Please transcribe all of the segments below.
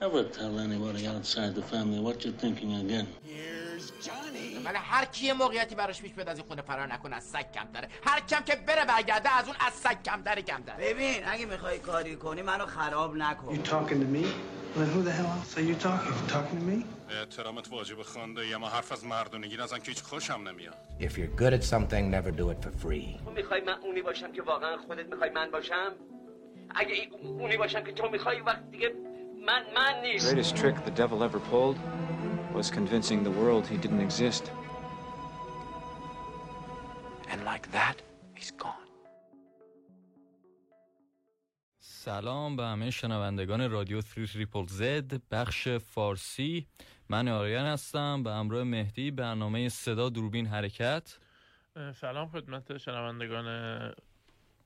Never tell anybody outside the family what you're thinking again. ولی هر کی موقعیتی براش پیش بیاد از این خونه فرار نکن از سگ کم داره هر کم که بره برگرده از اون از سگ کم داره کم داره ببین اگه می‌خوای کاری کنی منو خراب نکن You talking to me? Then who the hell else are you talking? You talking to me? احترامت واجب خونده یا ما حرف از مردونگی نزن که هیچ خوشم نمیاد If you're good at something, never do it for free. تو می‌خوای من اونی باشم که واقعا خودت می‌خوای من باشم اگه اونی باشم که تو می‌خوای وقت دیگه من من نیست greatest trick the devil ever pulled was convincing the world he didn't exist. And like that, he's gone. سلام به همه شنوندگان رادیو 3 تریپل زد بخش فارسی من آریان هستم به همراه مهدی برنامه صدا دوربین حرکت سلام خدمت شنوندگان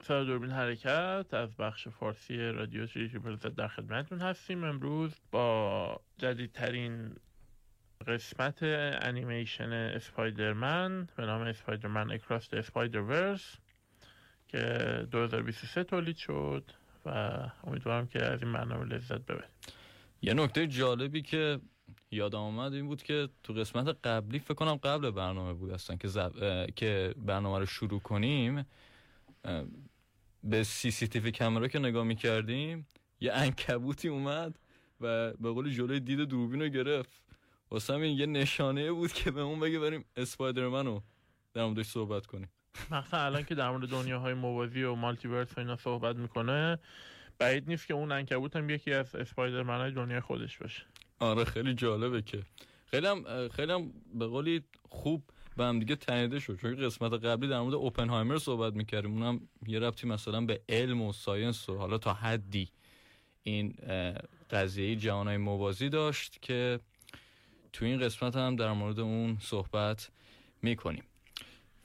صدا دوربین حرکت از بخش فارسی رادیو زد در خدمتتون هستیم. امروز با جدیدترین قسمت انیمیشن اسپایدرمن به نام اسپایدرمن اکراس اسپایدر ورس که 2023 تولید شد و امیدوارم که از این برنامه لذت ببرید یه نکته جالبی که یادم آمد این بود که تو قسمت قبلی فکر کنم قبل برنامه بود اصلا که, زب... که برنامه رو شروع کنیم به سی سی تی وی کامرا که نگاه می‌کردیم یه انکبوتی اومد و به قول جلوی دید دوربین رو گرفت. واسه همین یه نشانه بود که به اون بگه بریم اسپایدرمن رو در موردش صحبت کنیم. مخصوصا الان که در مورد دنیاهای موازی و مالتیورس و اینا صحبت می‌کنه بعید نیست که اون انکبوت هم یکی از اسپایدرمن های دنیای خودش باشه. آره خیلی جالبه که. خیلی هم خیلی هم به قولی خوب به هم دیگه تنیده شد. چون قسمت قبلی در مورد اوپنهایمر صحبت می‌کردیم. اونم یه ربطی مثلا به علم و ساینس و حالا تا حدی این قضیه جهانهای موازی داشت که تو این قسمت هم در مورد اون صحبت می‌کنیم.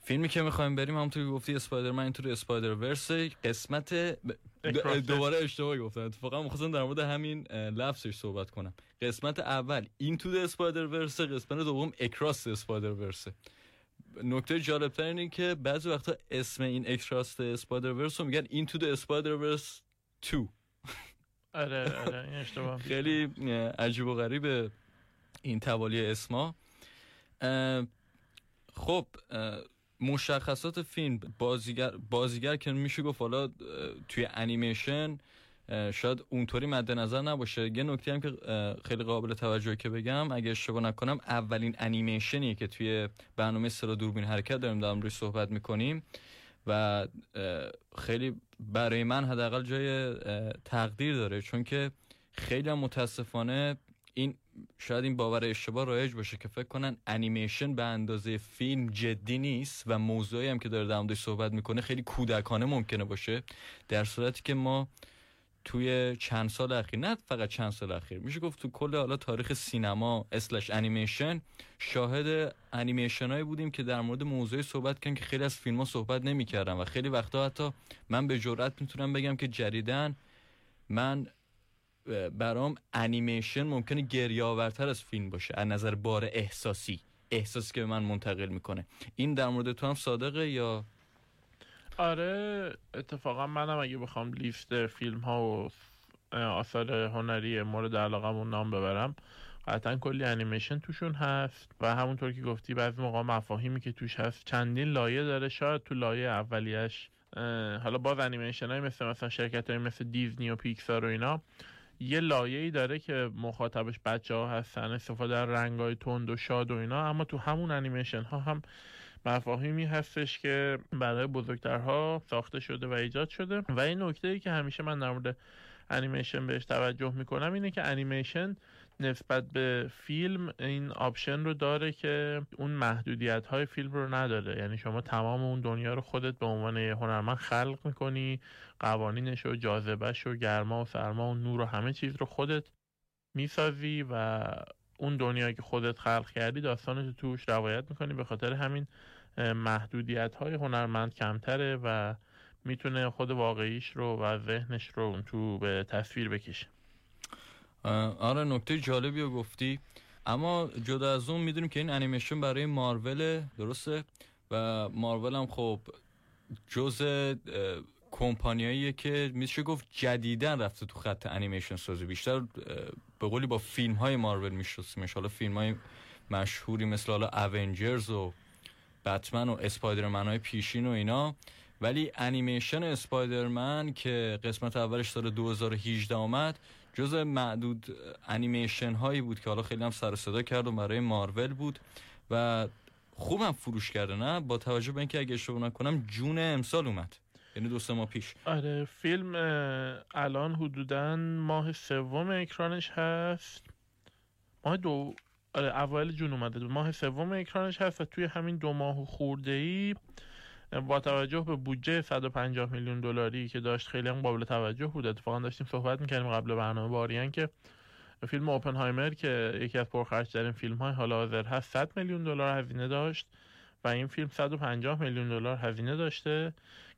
فیلمی که می‌خوایم بریم همونطور که گفتی اسپایدرمن اینطور اسپایدر ورس قسمت دوباره اشتباه گفتم. اتفاقا می‌خواستم در مورد همین لفظش صحبت کنم. قسمت اول این تو اسپایدر ورس قسمت دوم اکراس اسپایدر ورس نکته جالب تر اینه که بعضی وقتا اسم این اکراس اسپایدر ورس رو میگن این تو اسپایدر ورس 2 آره آره این اشتباه. خیلی عجیب و غریب این توالی اسما. خب مشخصات فیلم بازیگر بازیگر که میشه گفت حالا توی انیمیشن شاید اونطوری مد نظر نباشه. یه نکته هم که خیلی قابل توجه که بگم اگه اشتباه نکنم اولین انیمیشنیه که توی برنامه سرا دوربین حرکت داریم در روش صحبت می‌کنیم و خیلی برای من حداقل جای تقدیر داره. چون که خیلی متاسفانه این شاید این باور اشتباه رایج باشه که فکر کنن انیمیشن به اندازه فیلم جدی نیست و موضوعی هم که داره در صحبت می‌کنه خیلی کودکانه ممکنه باشه در صورتی که ما توی چند سال اخیر نه فقط چند سال اخیر میشه گفت تو کل حالا تاریخ سینما اسلش انیمیشن شاهد انیمیشن هایی بودیم که در مورد موضوعی صحبت کردن که خیلی از فیلم ها صحبت نمی‌کردن و خیلی وقتا حتی من به جرئت می‌تونم بگم که جدیدن من برام انیمیشن ممکنه گریه آورتر از فیلم باشه. از نظر بار احساسی. احساسی که به من منتقل می‌کنه. این در مورد تو هم صادقه یا؟ آره اتفاقا منم اگه بخوام لیست فیلم ها و آثار هنری مورد علاقمون نام ببرم قطعا کلی انیمیشن توشون هست و همونطور که گفتی بعضی موقع مفاهیمی که توش هست چندین لایه داره. شاید تو لایه اولیش حالا باز انیمیشن های مثل مثلا شرکت های مثل دیزنی و پیکسار و اینا یه لایه ای داره که مخاطبش بچه ها هستن استفاده از رنگ های تند و شاد و اینا اما تو همون انیمیشن ها هم مفاهیمی هستش که برای بزرگترها ساخته شده و ایجاد شده. و این نکته ای که همیشه من در مورد انیمیشن بهش توجه می‌کنم اینه که انیمیشن نسبت به فیلم این option رو داره که اون محدودیت های فیلم رو نداره. یعنی شما تمام اون دنیا رو خودت به عنوان هنرمند خلق می‌کنی قوانینش و جاذبهش و گرما و سرما و نور و همه چیز رو خودت می‌سازی و اون دنیایی که خودت خلق کردی داستانش توش روایت می‌کنی. به خاطر همین محدودیت های هنرمند کمتره و می‌تونه خود واقعیش رو و ذهنش رو اون تو به تصویر بکشه. آره نکته جالبی رو گفتی. اما جدا از اون می‌دونیم که این انیمیشن برای مارول درسته؟ و مارول هم خب جز کمپانیاییه که میشه گفت جدیدن رفته تو خط انیمیشن سازی. بیشتر به قولی با فیلم های مارول میشناسیمش. حالا فیلم های مشهوری مثل حالا اونجرز و بتمن و اسپایدرمن های پیشین و اینا. ولی انیمیشن اسپایدرمن که قسمت اولش سال 2018 آمد جز معدود انیمیشن هایی بود که حالا خیلی هم سر صدا کرد و برای مارول بود و خوبم فروش کرده نه؟ با توجه به اینکه اگه اشتباه نکنم جون امسال اومد. یعنی دو سه پیش. آره فیلم الان حدودا ماه سوم اکرانش هست. ماه دو آره اوایل جون اومده ماه سوم اکرانش هست و توی همین دو ماه خورده ای با توجه به بودجه 150 میلیون دلاری که داشت خیلی هم قابل توجه بود. اتفاقا داشتیم صحبت می‌کردیم قبل برنامه باریان که فیلم اوپنهایمر که یکی از پرخرجترین فیلم های حال حاضر هست 100 میلیون دلار هزینه داشت و این فیلم 150 میلیون دلار هزینه داشته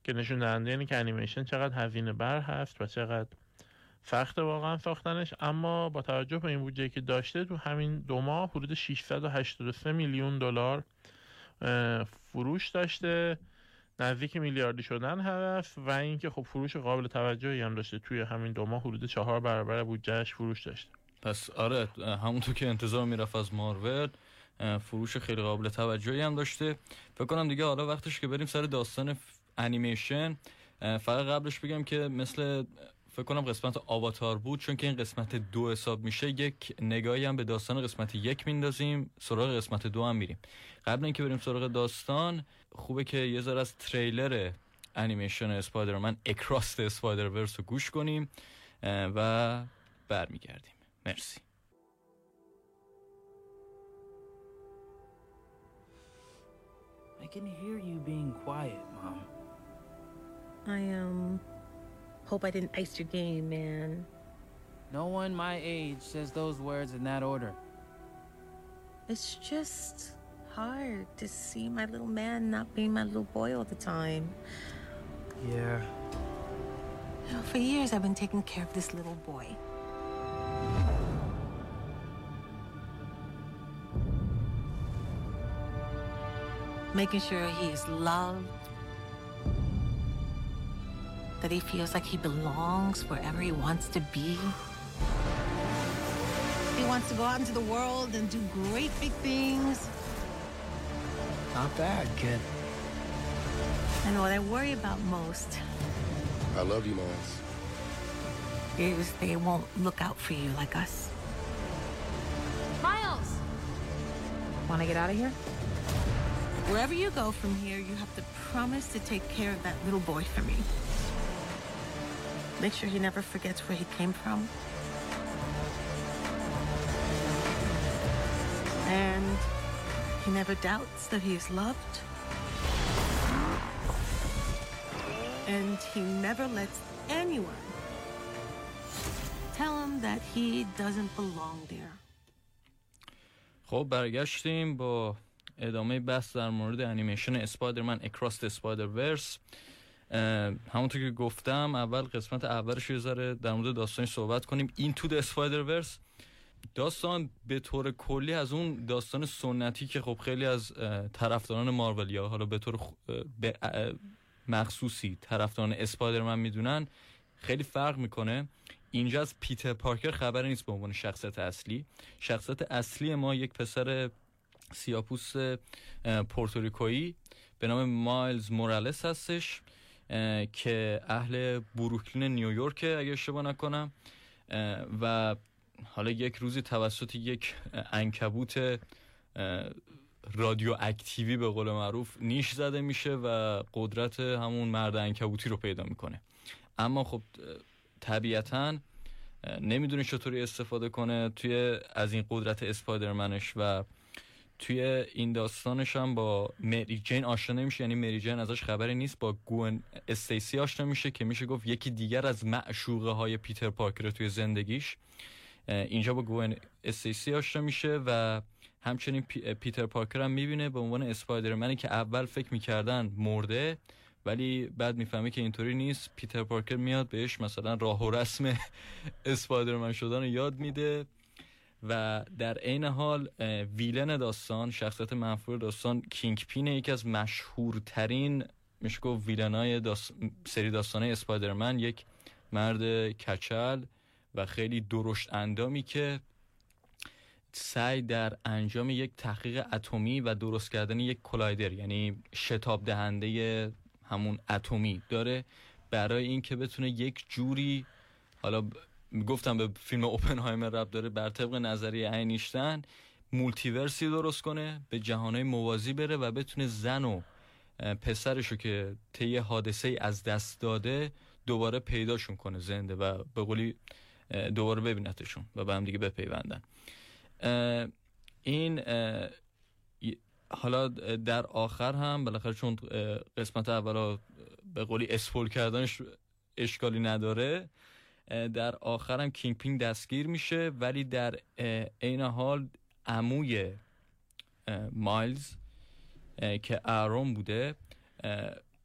که نشون دهنده اینه که انیمیشن چقدر هزینه بر هست و چقدر سخت واقعا ساختنش. اما با توجه به این بودجه که داشته تو همین دو ماه حدود 683 میلیون دلار فروش داشته. نزدیک میلیاردی شدن هست و اینکه خب فروش قابل توجهی هم داشته. توی همین دو ماه حدود چهار برابر بودجهش فروش داشته. پس آره همونطور که انتظار می‌رفت از مارول فروش خیلی قابل توجهی هم داشته. فکر کنم دیگه حالا وقتش که بریم سر داستان انیمیشن فقط قبلش بگم که مثل فکر کنم قسمت آواتار بود چون که این قسمت دو حساب میشه یک نگاهی هم به داستان قسمت یک میندازیم سراغ قسمت دو هم میریم. قبل اینکه بریم سراغ داستان خوبه که یه ذره از تریلر انیمیشن اسپایدرمن اکراست اسپایدر ورس رو گوش کنیم و برمیگردیم. مرسی. I can hear you being quiet, Mom. I um hope I didn't ice your game, man. No one my age says those words in that order. It's just hard to see my little man not being my little boy all the time. Yeah. You know, for years I've been taking care of this little boy. Making sure he is loved, that he feels like he belongs wherever he wants to be. He wants to go out into the world and do great big things. Not bad, kid. And what I worry about most I love you, Miles. is they won't look out for you like us. Miles! Want to get out of here? Wherever you go from here, you have to promise to take care of that little boy for me. Make sure he never forgets where he came from. And he never doubts that he is loved. And he never lets anyone tell him that he doesn't belong there. خب برگشتیم با ادامه بحث در مورد انیمیشن اسپایدرمن اکراست اسپایدر ورس همونطور که گفتم اول قسمت اولش یه ذره در مورد داستانش صحبت کنیم. این تو اسپایدر ورس داستان به طور کلی از اون داستان سنتی که خب خیلی از طرفداران مارول یا حالا به طور خ- به مخصوصی طرفداران اسپایدرمن می‌دونن خیلی فرق می‌کنه. اینجا از پیتر پارکر خبری نیست به عنوان شخصیت اصلی. شخصیت اصلی ما یک پسر سیاپوس پورتوریکویی به نام مایلز مورالس هستش. که اهل بروکلین نیویورک اگه اشتباه نکنم. و حالا یک روزی توسط یک انکبوت رادیو اکتیوی به قول معروف نیش زده میشه و قدرت همون مرد انکبوتی رو پیدا می‌کنه. اما خب طبیعتا نمی‌دونه چطوری استفاده کنه توی از این قدرت اسپایدرمنش و توی این داستانش هم با مری جین آشنا نمیشه یعنی مری جین ازش خبری نیست با گون استیسی آشنا میشه که میشه گفت یکی دیگر از معشوقه های پیتر پارکر توی زندگیش. اینجا با گوئن استیسی آشنا میشه و همچنین پی- پیتر پارکر هم می‌بینه به عنوان اسپایدرمنی که اول فکر می‌کردن مرده ولی بعد می‌فهمه که اینطوری نیست. پیتر پارکر میاد بهش مثلا راه و رسم اسپایدرمن شدن رو یاد میده. و در عین حال villain داستان شخصیت منفور داستان کینگ پینه یکی از مشهورترین میشه گفت ویلنای داست... سری داستانه اسپایدرمن یک مرد کچل و خیلی درشت اندامی که سعی در انجام یک تحقیق اتمی و درست کردن یک کلایدر یعنی شتاب دهنده همون اتمی داره برای اینکه بتونه یک جوری حالا گفتم به فیلم اوپنهایمر رب داره بر طبق نظریه اینیشتن مولتیورسی درست کنه به جهانهای موازی بره و بتونه زن و پسرشو که طی حادثه از دست داده دوباره پیداشون کنه زنده و به قولی دوباره ببینتشون و به هم دیگه بپیوندن. این حالا در آخر هم بالاخره چون قسمت اولا به قولی اسپول کردنش اشکالی نداره در آخر هم کینگ پینگ دستگیر میشه ولی در عین حال عموی مایلز که ارون بوده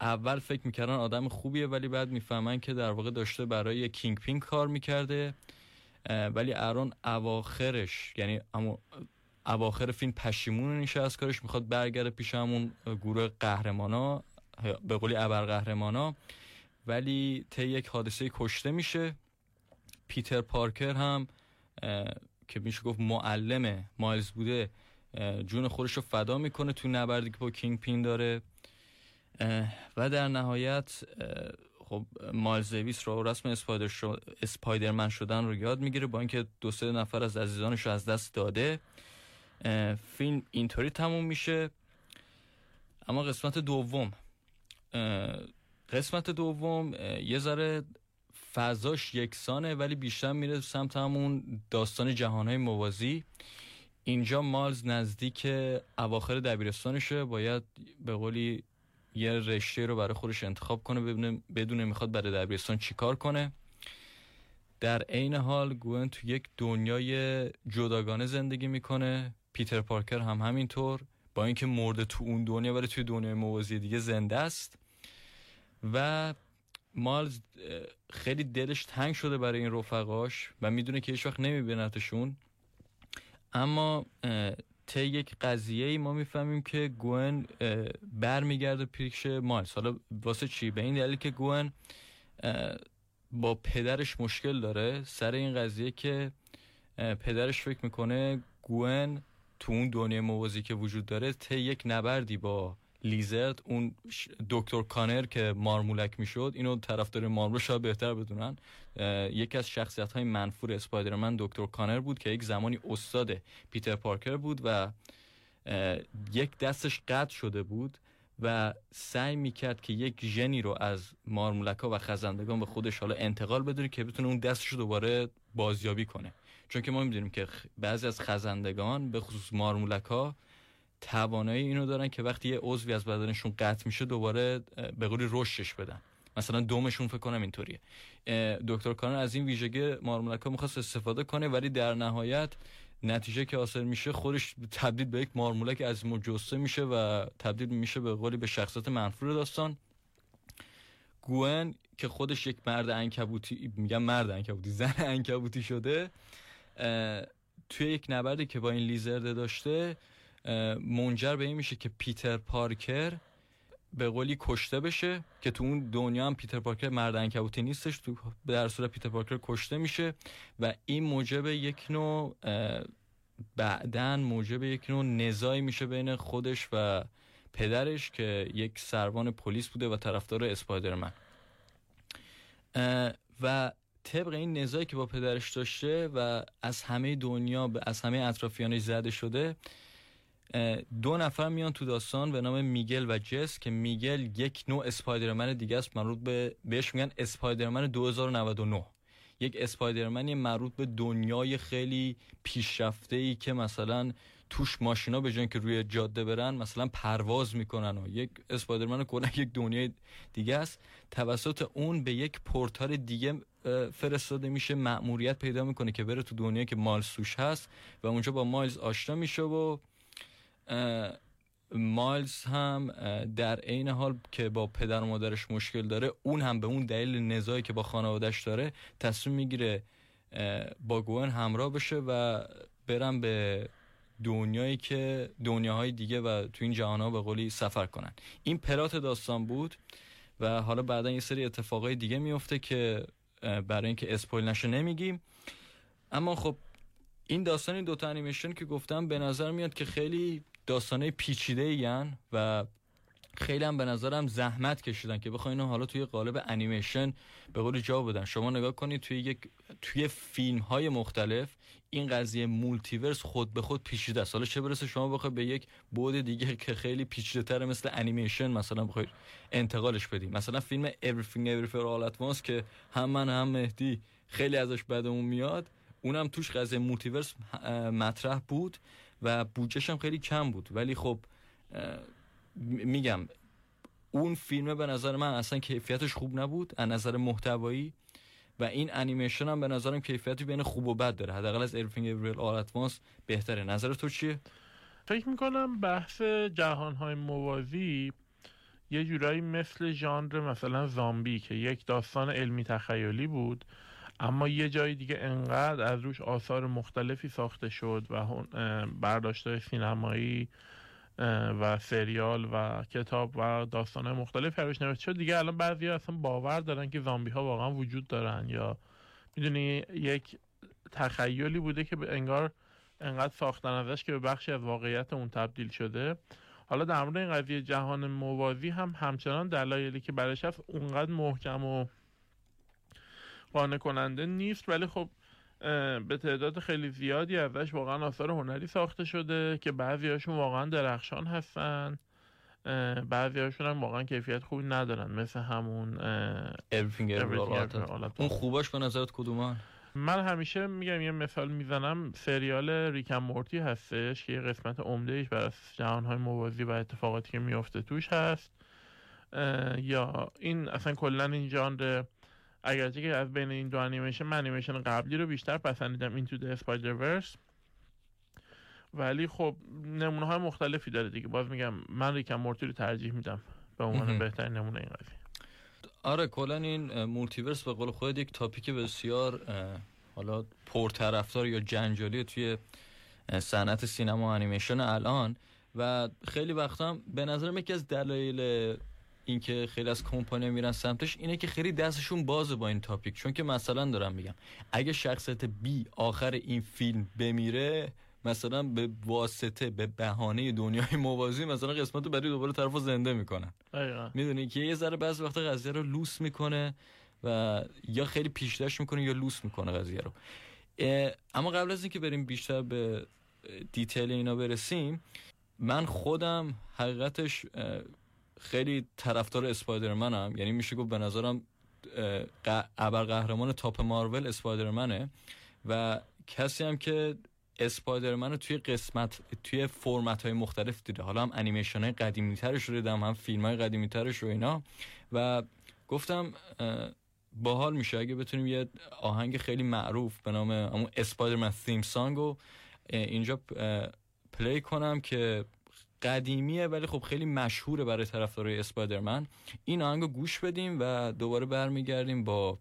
اول فکر می‌کردن آدم خوبیه ولی بعد می‌فهمن که در واقع داشته برای کینگ پینگ کار می‌کرده. ولی ارون اواخرش یعنی اواخر فیلم پشیمون میشه از کارش می‌خواد برگرده پیش همون گروه قهرمانا به قولی ابر قهرمانا ولی طی یک حادثه کشته میشه. پیتر پارکر هم که میشه گفت معلم مایلز بوده جون خودش رو فدا می‌کنه تو نبردی که با کینگ پین داره. و در نهایت خب مایلز دیویس رو رسم اسپایدر شو اسپایدرمن شدن رو یاد می‌گیره با اینکه دو سه نفر از عزیزانش رو از دست داده. فیلم اینطوری تموم میشه. اما قسمت دوم قسمت دوم یه ذره فضاش یکسانه ولی بیشتر میره سمت همون داستان جهانهای موازی. اینجا مالز نزدیک اواخر دبیرستانشه باید به قولی یه رشته رو برای خودش انتخاب کنه بدونه بدونه می‌خواد برای دبیرستان چیکار کنه. در عین حال گوئن تو یک دنیای جداگانه زندگی می‌کنه. پیتر پارکر هم همینطور. با اینکه مرده تو اون دنیا ولی توی دنیای موازی دیگه زنده است. و مالز خیلی دلش تنگ شده برای این رفقاش و می‌دونه که هیچ وقت نمیبینتشون. اما طی یک قضیه ای ما می‌فهمیم که گوئن برمیگرده پیش مایلز حالا واسه چی؟ به این دلیل که گوئن با پدرش مشکل داره. سر این قضیه که پدرش فکر می‌کنه گوئن تو اون دنیای موازی که وجود داره طی یک نبردی با لیزرد اون دکتر کانر که مارمولک می‌شد اینو طرفدار مارمول شاید بهتر بدونن. یکی از شخصیت های منفور اسپایدرمن دکتر کانر بود که یک زمانی استاد پیتر پارکر بود و یک دستش قطع شده بود و سعی می‌کرد که یک ژنی رو از مارمولک ها و خزندگان به خودش حالا انتقال بده که بتونه اون دستش رو دوباره بازیابی کنه. چون که ما می‌دونیم که بعضی از خزندگان به خصوص مارمولک ها توانایی اینو دارن که وقتی یه عضوی از بدنشون قطع میشه دوباره به قولی رشدش بدن. مثلا دومشون فکر کنم اینطوریه. دکتر کانر از این ویژگی مارمولکا می‌خواست استفاده کنه ولی در نهایت نتیجه که حاصل میشه خودش تبدیل به یک مارمولک از مجسه میشه و تبدیل میشه به قولی به شخصیت منفور داستان. گوئن که خودش یک مرد انکبوتی میگم مرد انکبوتی زن انکبوتی شده توی یک نبردی که با این لیزرده داشته منجر به این میشه که پیتر پارکر به قولی کشته بشه که تو اون دنیا هم پیتر پارکر مرد انکبوتی نیستش تو در صورت پیتر پارکر کشته میشه و این موجب یک نوع بعدن موجب یک نوع نزاعی میشه بین خودش و پدرش که یک سروان پلیس بوده و طرفدار اسپایدرمن. و طبق این نزاعی که با پدرش داشته و از همه دنیا از همه اطرافیانش زده شده دو نفر میان تو داستان به نام میگل و جس که میگل یک نوع اسپایدرمن دیگه است مربوط به بهش میگن اسپایدرمن 2099 یک اسپایدرمنی مربوط به دنیای خیلی پیشرفته ای که مثلا توش ماشینا به جای که روی جاده برن مثلا پرواز می‌کنن و یک اسپایدرمن کلا یک دنیای دیگه است. توسط اون به یک پورتال دیگه فرستاده میشه مأموریت پیدا می‌کنه که بره تو دنیایی که مایلز توش هست و اونجا با مایلز آشنا میشه و مایلز هم در عین حال که با پدر و مادرش مشکل داره اون هم به اون دلیل نزاعی که با خانوادش داره تصمیم می‌گیره با گوئن همراه بشه و برن به دنیایی که دنیاهای دیگه و تو این جهان ها به قولی سفر کنن. این پلات داستان بود و حالا بعدا یه سری اتفاقای دیگه میفته که برای اینکه اسپویل نشه نمیگیم. اما خب این داستان این دوتا انیمیشن که گفتم به نظر میاد که خیلی داستانه پیچیده این و خیلی هم به نظرم زحمت کشیدن که بخواین حالا توی قالب انیمیشن به قول جا بدن. شما نگاه کنید توی یک توی فیلم های مختلف این قضیه multiverse خود به خود پیچیده است. حالا چه برسه شما بخواید به یک بعد دیگه که خیلی پیچیده تر مثل انیمیشن مثلا بخواید انتقالش بدیم مثلا فیلم Everything Everywhere All At Once که هم من هم مهدی خیلی ازش بدمون میاد اونم توش قضیه multiverse مطرح بود. و بودجهش هم خیلی کم بود. ولی خب میگم اون فیلم به نظر من اصلا کیفیتش خوب نبود از نظر محتوایی. و این انیمیشن هم به نظرم کیفیتی بین خوب و بد داره. حداقل از Everything Everywhere All بهتره. نظر تو چیه؟ فکر می‌کنم بحث جهانهای موازی یه جورایی مثل ژانر مثلا زامبی که یک داستان علمی تخیلی بود. اما یه جای دیگه انقدر از روش آثار مختلفی ساخته شد و برداشته سینمایی و سریال و کتاب و داستان مختلف روش نوشته شد. دیگه الان بعضی اصلا باور دارن که زامبی ها واقعا وجود دارن یا می‌دونی یک تخیلی بوده که انگار انقدر ساختن ازش که به بخشی از واقعیت اون تبدیل شده. حالا در مورد این قضیه جهان موازی هم همچنان دلایلی که برش هست اونقدر محکم و قانع کننده نیست ولی خب به تعداد خیلی زیادی ازش واقعا آثار هنری ساخته شده که بعضی هاشون واقعا درخشان هستن. بعضی هاشون هم واقعا کیفیت خوبی ندارن مثل همون اون خوباش به نظرت کدومان من همیشه میگم یه مثال می‌زنم سریال ریکم مورتی هستش که یه قسمت عمده ایش بر جهانهای موازی و اتفاقاتی که میفته توش هست. یا این اصلا کلا این ژانر اگرچه که از بین این دو انیمیشن من انیمیشن قبلی رو بیشتر پسندیدم Into the Spider-Verse ولی خب نمونه های مختلفی داره دیگه. باز میگم من Rick and Morty رو ترجیح میدم. به عنوان بهترین نمونه این قضیه. آره کلا این multiverse به قول خود یک topic بسیار حالا پرطرفدار یا جنجالی توی صنعت سینما و انیمیشن الان. و خیلی وقتا به نظرم یکی از دلایل اینکه خیلی از کمپانی میرن سمتش اینه که خیلی دستشون بازه با این topic. چون که مثلا دارم میگم اگه شخصیت B آخر این فیلم بمیره مثلا به واسطه به بهانه دنیای موازی مثلا قسمت بعدی دوباره طرفو زنده می‌کنن. می‌دونی که یه ذره بعضی وقتا قضیه رو لوس می‌کنه و یا خیلی پیچیده‌اش می‌کنه یا لوس می‌کنه قضیه رو. اما قبل از اینکه بریم بیشتر به detail اینا برسیم من خودم حقیقتش خیلی طرفدار اسپایدرمنم. یعنی میشه گفت به نظرم ابر قهرمان تاپ مارول اسپایدرمنه و کسی هم که اسپایدرمن توی قسمت توی فرمت های مختلف دیده. حالا هم انیمیشن های قدیمی ترش رو دیدم هم فیلم های قدیمی ترش رو اینا. و گفتم باحال میشه. اگه بتونیم یه آهنگ خیلی معروف به نام اسپایدرمن تیم سانگ رو اینجا پلی کنم که قدیمیه ولی خب خیلی مشهوره برای طرفدارای اسپایدرمن. این آهنگو گوش بدیم و دوباره برمیگردیم با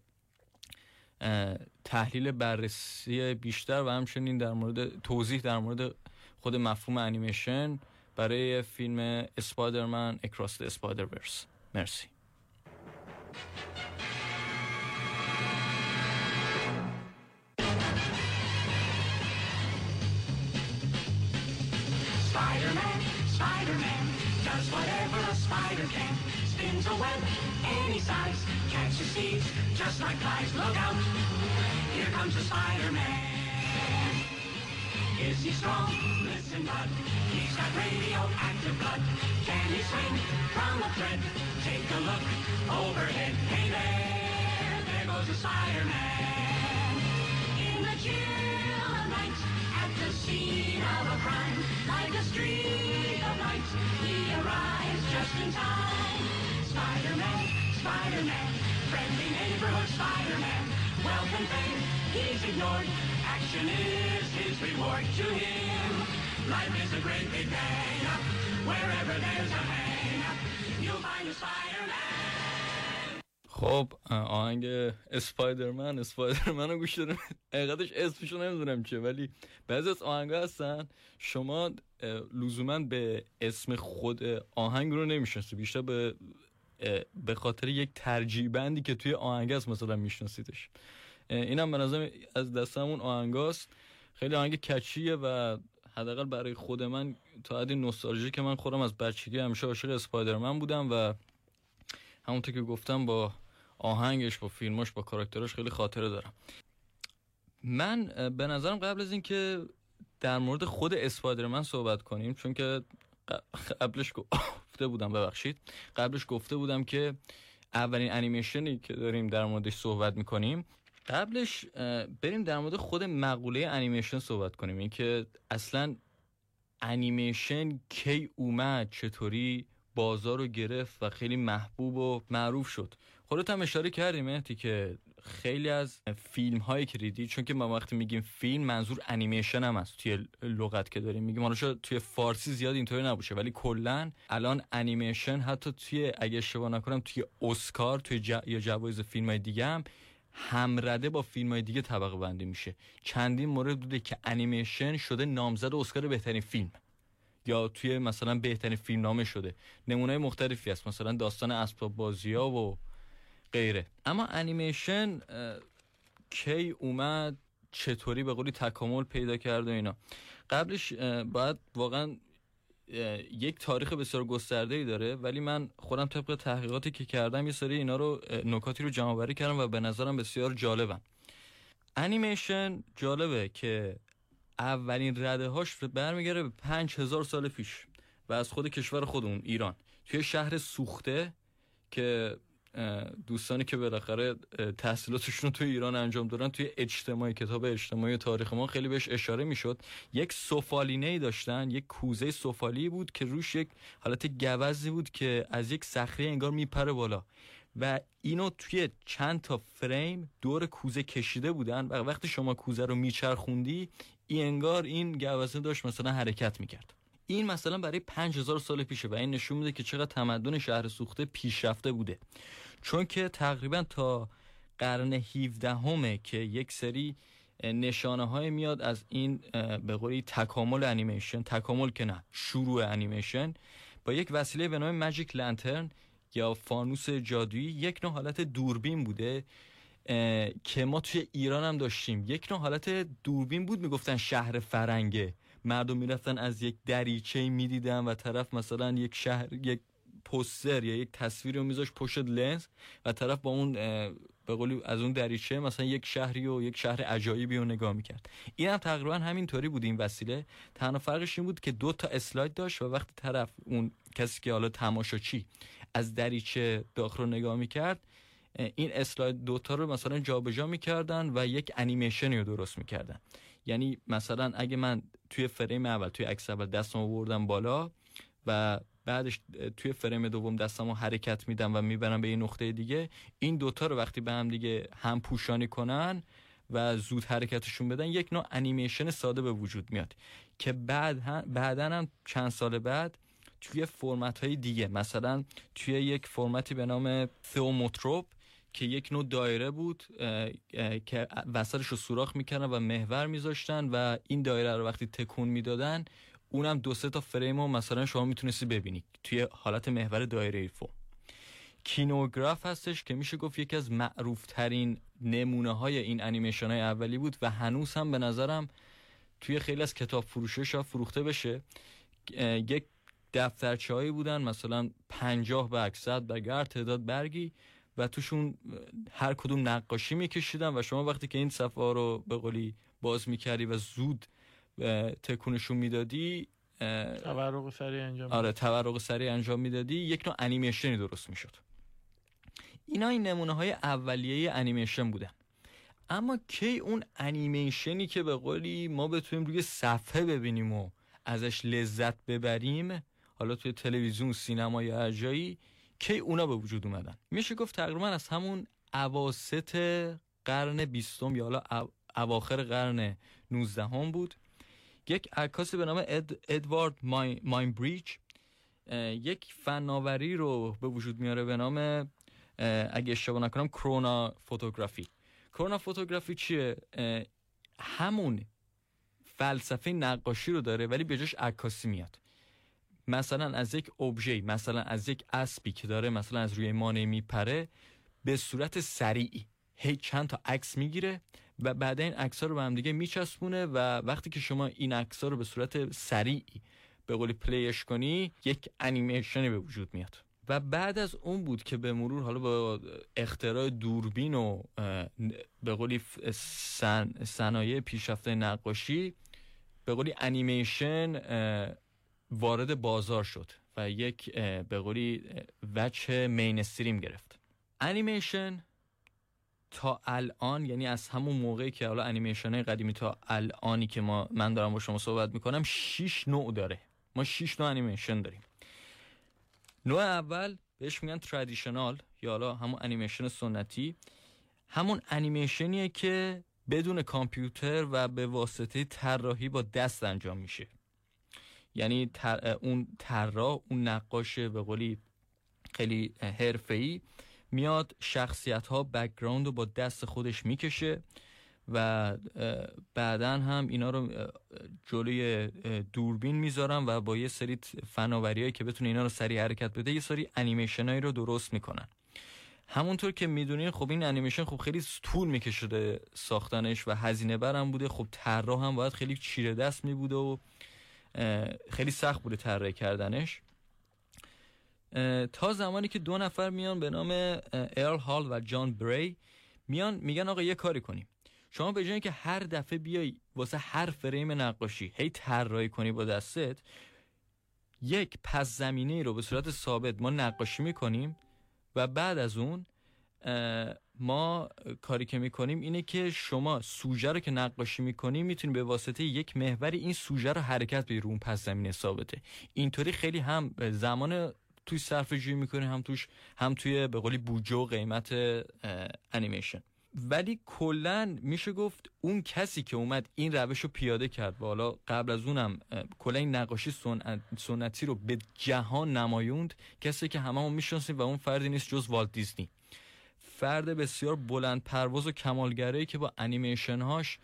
تحلیل بررسی بیشتر و همچنین در مورد توضیح در مورد خود مفهوم انیمیشن برای فیلم اسپایدرمن اکراس اسپایدرورس مرسی. Spider can. Spins a web any size, catches thieves just like flies. Look out, here comes the Spider-Man. Is he strong? Listen, bud, he's got radioactive blood. Can he swing from a thread? Take a look overhead. Hey there, there goes the Spider-Man. In the chill of night, at the scene of a crime, like a streak of light, he arrives just in time. Spider-Man, Spider-Man, friendly neighborhood Spider-Man. Wealth fame, he's ignored. Action is his reward to him. Life is a great big bang. Wherever there's a hang, you'll find a Spider-Man. خب آهنگ اسپایدرمن اسپایدرمن رو گوش داریم حقیقتش اسمشو نمی‌دونم چیه ولی بعضی از آهنگ هستن. شما لزوما به اسم خود آهنگ رو نمی‌شناسید بیشتر به به خاطر یک ترجیح بندی که توی آهنگ هست مثلا میشناسیدش. اینم به نظر از دستمون آهنگاست خیلی آهنگ کچیه و حداقل برای خود من تا حدی نوستالژی که من خودم از بچگی همیشه عاشق اسپایدرمن بودم و همونطور که گفتم با آهنگش با فیلماش با کاراکتراش خیلی خاطره دارم. من به نظرم قبل از اینکه در مورد خود اسپایدرمن صحبت کنیم چون که قبلش گفته بودم ببخشید. قبلش گفته بودم که اولین انیمیشنی که داریم در موردش صحبت می‌کنیم قبلش بریم در مورد خود مقوله انیمیشن صحبت کنیم. اینکه اصلا انیمیشن کی اومد چطوری بازار رو گرفت و خیلی محبوب و معروف شد. خودت هم اشاره کردیم مهدی که خیلی از فیلم هایی که چون که ما وقتی میگیم فیلم منظور انیمیشن هم هست توی لغت که داریم. میگیم حالا توی فارسی زیاد اینطوری نباشه ولی کلا الان انیمیشن حتی توی اگه اشتباه نکنم توی اسکار توی یا جوایز فیلم های دیگه هم همرده با فیلم های دیگه طبقه بندی میشه. چندین مورد بوده که انیمیشن شده نامزد اسکار بهترین فیلم. یا توی مثلا بهترین فیلم نامه شده. نمونه مختلفی هست. مثلا داستان اسباب بازی ها و غیره. اما انیمیشن کی اومد چطوری به قولی تکامل پیدا کرد و اینا. قبلش باید واقعا یک تاریخ بسیار گسترده ای داره ولی من خودم طبق تحقیقاتی که کردم یه سری اینا رو نکاتی رو جمع بری کردم و به نظرم بسیار جالبن. انیمیشن جالبه که اولین رده هاش برمیگره به پنج هزار سال پیش و از خود کشور خودمون ایران. توی شهر سوخته که دوستانی که بالاخره تحصیلاتشون رو توی ایران انجام دارن توی اجتماعی کتاب اجتماعی تاریخ ما خیلی بهش اشاره می‌شد. یک سفالینه ای داشتن یک کوزه سفالی بود که روش یک حالت گوزی بود که از یک صخره انگار میپره بالا. و اینو توی چند تا فریم دور کوزه کشیده بودن. و وقتی شما کوزه رو میچرخوندی این انگار این گوزه داشت مثلا حرکت می‌کرد. این مثلا برای 5000 سال پیشه و این نشون میده که چقدر تمدن شهر سوخته پیشرفته بوده. چون که تقریبا تا قرن 17 همه که یک سری نشانه های میاد از این به قولی تکامل انیمیشن تکامل که نه شروع انیمیشن با یک وسیله به نام ماجیک لنترن یا فانوس جادویی. یک نوع حالت دوربین بوده که ما توی ایران هم داشتیم. یک نوع حالت دوربین بود می‌گفتن شهر فرنگه. مردم می‌رفتن از یک دریچه می‌دیدن و طرف مثلا یک شهر یک پوستر یا یک تصویر رو میذاش پشت لنز و طرف با اون به قولی از اون دریچه مثلا یک شهری و یک شهر عجایبی رو نگاه می‌کرد. این هم تقریبا همینطوری بود این وسیله. تنها فرقش این بود که دو تا اسلاید داشت و وقتی طرف اون کسی که حالا تماشاچی از دریچه داخل رو نگاه می‌کرد این اسلاید دوتا رو مثلا جابجا می‌کردن و یک انیمیشنی رو درست می‌کردن. یعنی مثلا اگه من توی فریم اول توی عکس اول دستم آوردم بالا و بعدش توی فریم دوم دستم حرکت میدم و می‌برم به یه نقطه دیگه این دوتا رو وقتی به هم دیگه هم پوشانی کنن و زود حرکتشون بدن یک نوع انیمیشن ساده به وجود میاد که بعد بعدا هم چند سال بعد توی فرمت های دیگه مثلا توی یک فرمتی به نام ثئوموتروپ که یک نوع دایره بود که وسطش رو سوراخ می‌کردن و محور میذاشتن و این دایره رو وقتی تکون می‌دادن اونم دو سه تا فریم رو مثلا شما می‌تونستی ببینی توی حالت محور دایره فرم کینوگراف هستش که میشه گفت یکی از معروف ترین نمونه های این انیمیشن های اولی بود و هنوز هم به نظرم توی خیلی از کتاب فروشش ها فروخته بشه. یک دفترچه هایی بودن مثلا پنجاه برگ صد برگ تعداد برگی و توشون هر کدوم نقاشی میکشیدن و شما وقتی که این صفحه رو به قولی باز می‌کردی و زود تکونشون می‌دادی تورق سریع انجام آره تورق سریع انجام می‌دادی یک نوع انیمیشنی درست می‌شد. اینا این نمونه های اولیه انیمیشن بودن. اما کی اون انیمیشنی که به قولی ما بتونیم روی صفحه ببینیم و ازش لذت ببریم؟ حالا توی تلویزیون سینما یا هر جایی کی اونا به وجود اومدن؟ میشه گفت تقریبا از همون اواسط قرن بیستم یا حالا اواخر قرن 19 هم بود. یک عکاسی به نام اد، ادوارد ماین بریج یک فناوری رو به وجود میاره به نام اگه اشتباه نکنم کرونا فوتوگرافی. کرونا فوتوگرافی چیه؟ همون فلسفه نقاشی رو داره ولی به جاش عکاسی میاد. مثلا از یک ابژه مثلا از یک اسبی که داره مثلا از روی مانع میپره به صورت سریعی. هی چند تا عکس می‌گیره و بعد این عکس رو به هم دیگه میچسبونه و وقتی که شما این عکس رو به صورت سریعی به قولی پلیش کنی یک انیمیشنی به وجود میاد. و بعد از اون بود که به مرور حالا با اختراع دوربین و به قولی صنایع پیشرفته نقاشی به قولی انیمیشن وارد بازار شد و یک به قولی وجه مینستریم گرفت. انیمیشن تا الان یعنی از همون موقعی که حالا انیمیشن قدیمی تا الانی که ما من دارم با شما صحبت می‌کنم 6 نوع داره. ما 6 نوع انیمیشن داریم. نوع اول بهش میگن traditional یا حالا همون انیمیشن سنتی. همون انیمیشنیه که بدون کامپیوتر و به واسطه طراحی با دست انجام میشه. یعنی اون طراح اون نقاش به قولی خیلی حرفه‌ای میاد شخصیت ها background رو با دست خودش می‌کشه و بعدا هم اینا رو جلوی دوربین می‌ذارن و با یه سری فناوری که بتونه اینا رو سریع حرکت بده یه سری انیمیشن هایی رو درست می‌کنن. همونطور که می‌دونین خب این انیمیشن خب خیلی طول میکشده ساختنش و هزینه برم بوده. خب طراح هم باید خیلی چیره دست میبوده و خیلی سخت بوده طراحی کردنش. تا زمانی که دو نفر میان به نام ارل هال و جان بری میان میگن آقا یه کاری کنیم. شما به جای که هر دفعه بیای واسه هر فریم نقاشی هی طراحی کنی با دستت یک پس زمینه رو به صورت ثابت ما نقاشی می‌کنیم و بعد از اون ما کاری که می‌کنیم اینه که شما سوژه رو که نقاشی می‌کنیم می‌تونیم به واسطه یک محوری این سوژه رو حرکت به اون پس زمینه ثابته. اینطوری خیلی هم زمان توی صرف جویی می‌کنیم هم توش هم توی به قولی بودجه و قیمت انیمیشن. ولی کلا میشه گفت اون کسی که اومد این روش رو پیاده کرد و حالا قبل از اونم کلا این نقاشی سنتی رو به جهان نمایوند کسی که همه هم می‌شناسیم و اون فردی نیست جز والت دیزنی. فرد بسیار بلند پرواز و کمالگره که با انیمیشن هاش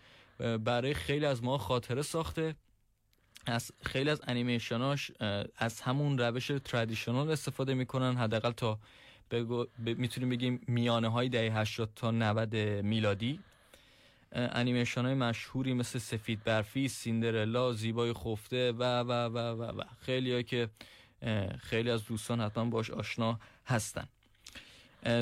برای خیلی از ما خاطره ساخته. از خیلی از انیمیشناش از همون روش ترادیشنال استفاده می‌کنن. حداقل تا بگو می‌تونیم بگیم میانه های دهه 80 تا 90 میلادی. انیمیشن های مشهوری مثل سفید برفی سیندرلا زیبای خفته و و و و, و. خیلی که خیلی از دوستان حتما باش آشنا هستن.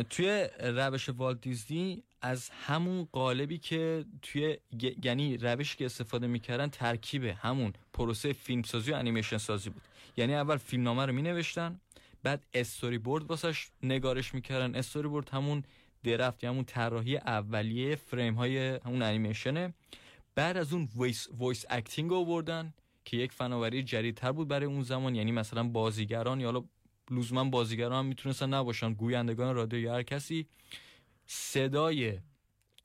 توی روش والت دیزنی از همون قالبی که توی یعنی روش که استفاده می‌کردن ترکیب همون پروسه فیلمسازی و انیمیشن سازی بود. یعنی اول فیلمنامه رو مینوشتن بعد استوری بورد واسش نگارش می‌کردن. استوری بورد همون draft همون طراحی اولیه فریم های همون انیمیشنه. بعد از اون voice, voice acting رو بردن که یک فناوری جدیدتر بود برای اون زمان یعنی مثلا بازیگران یا لزوما بازیگران هم می‌تونستن نباشن. گویندگان رادیو یا هر کسی صدای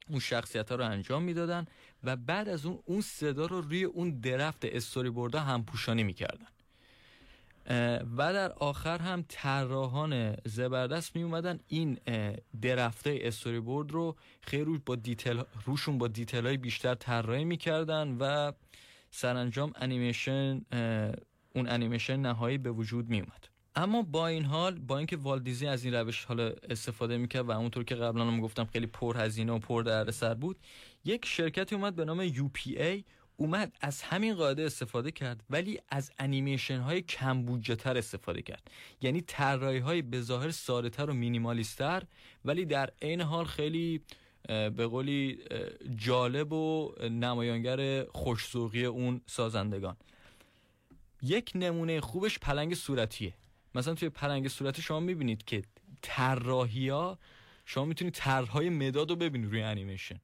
اون شخصیت ها رو انجام می‌دادن و بعد از اون اون صدا رو روی اون draft storyboard ه هم پوشانی می‌کردن و در آخر هم طراحان زبردست می اومدن این draft ه storyboard رو خیلی روش با detail روشون با detail های بیشتر طراحی می‌کردن و سرانجام انیمیشن اون انیمیشن نهایی به وجود می اومد اما با این حال با اینکه والت دیزنی از این روش حالا استفاده می‌کرد و اونطور که قبلا هم گفتم خیلی پر هزینه و پر سر بود یک شرکتی اومد به نام UPA اومد از همین قاعده استفاده کرد ولی از انیمیشن های کم تر استفاده کرد. یعنی طراحی های به ظاهر ساده تر و مینیمالیستر ولی در عین حال خیلی به قولی جالب و نمایانگر خوشسوقی اون سازندگان. یک نمونه خوبش پلنگ صورتیه. مثلا توی پلنگ صورتی شما می‌بینید که طراحی ها شما می‌تونید طرحهای مداد رو ببینید روی انیمیشن.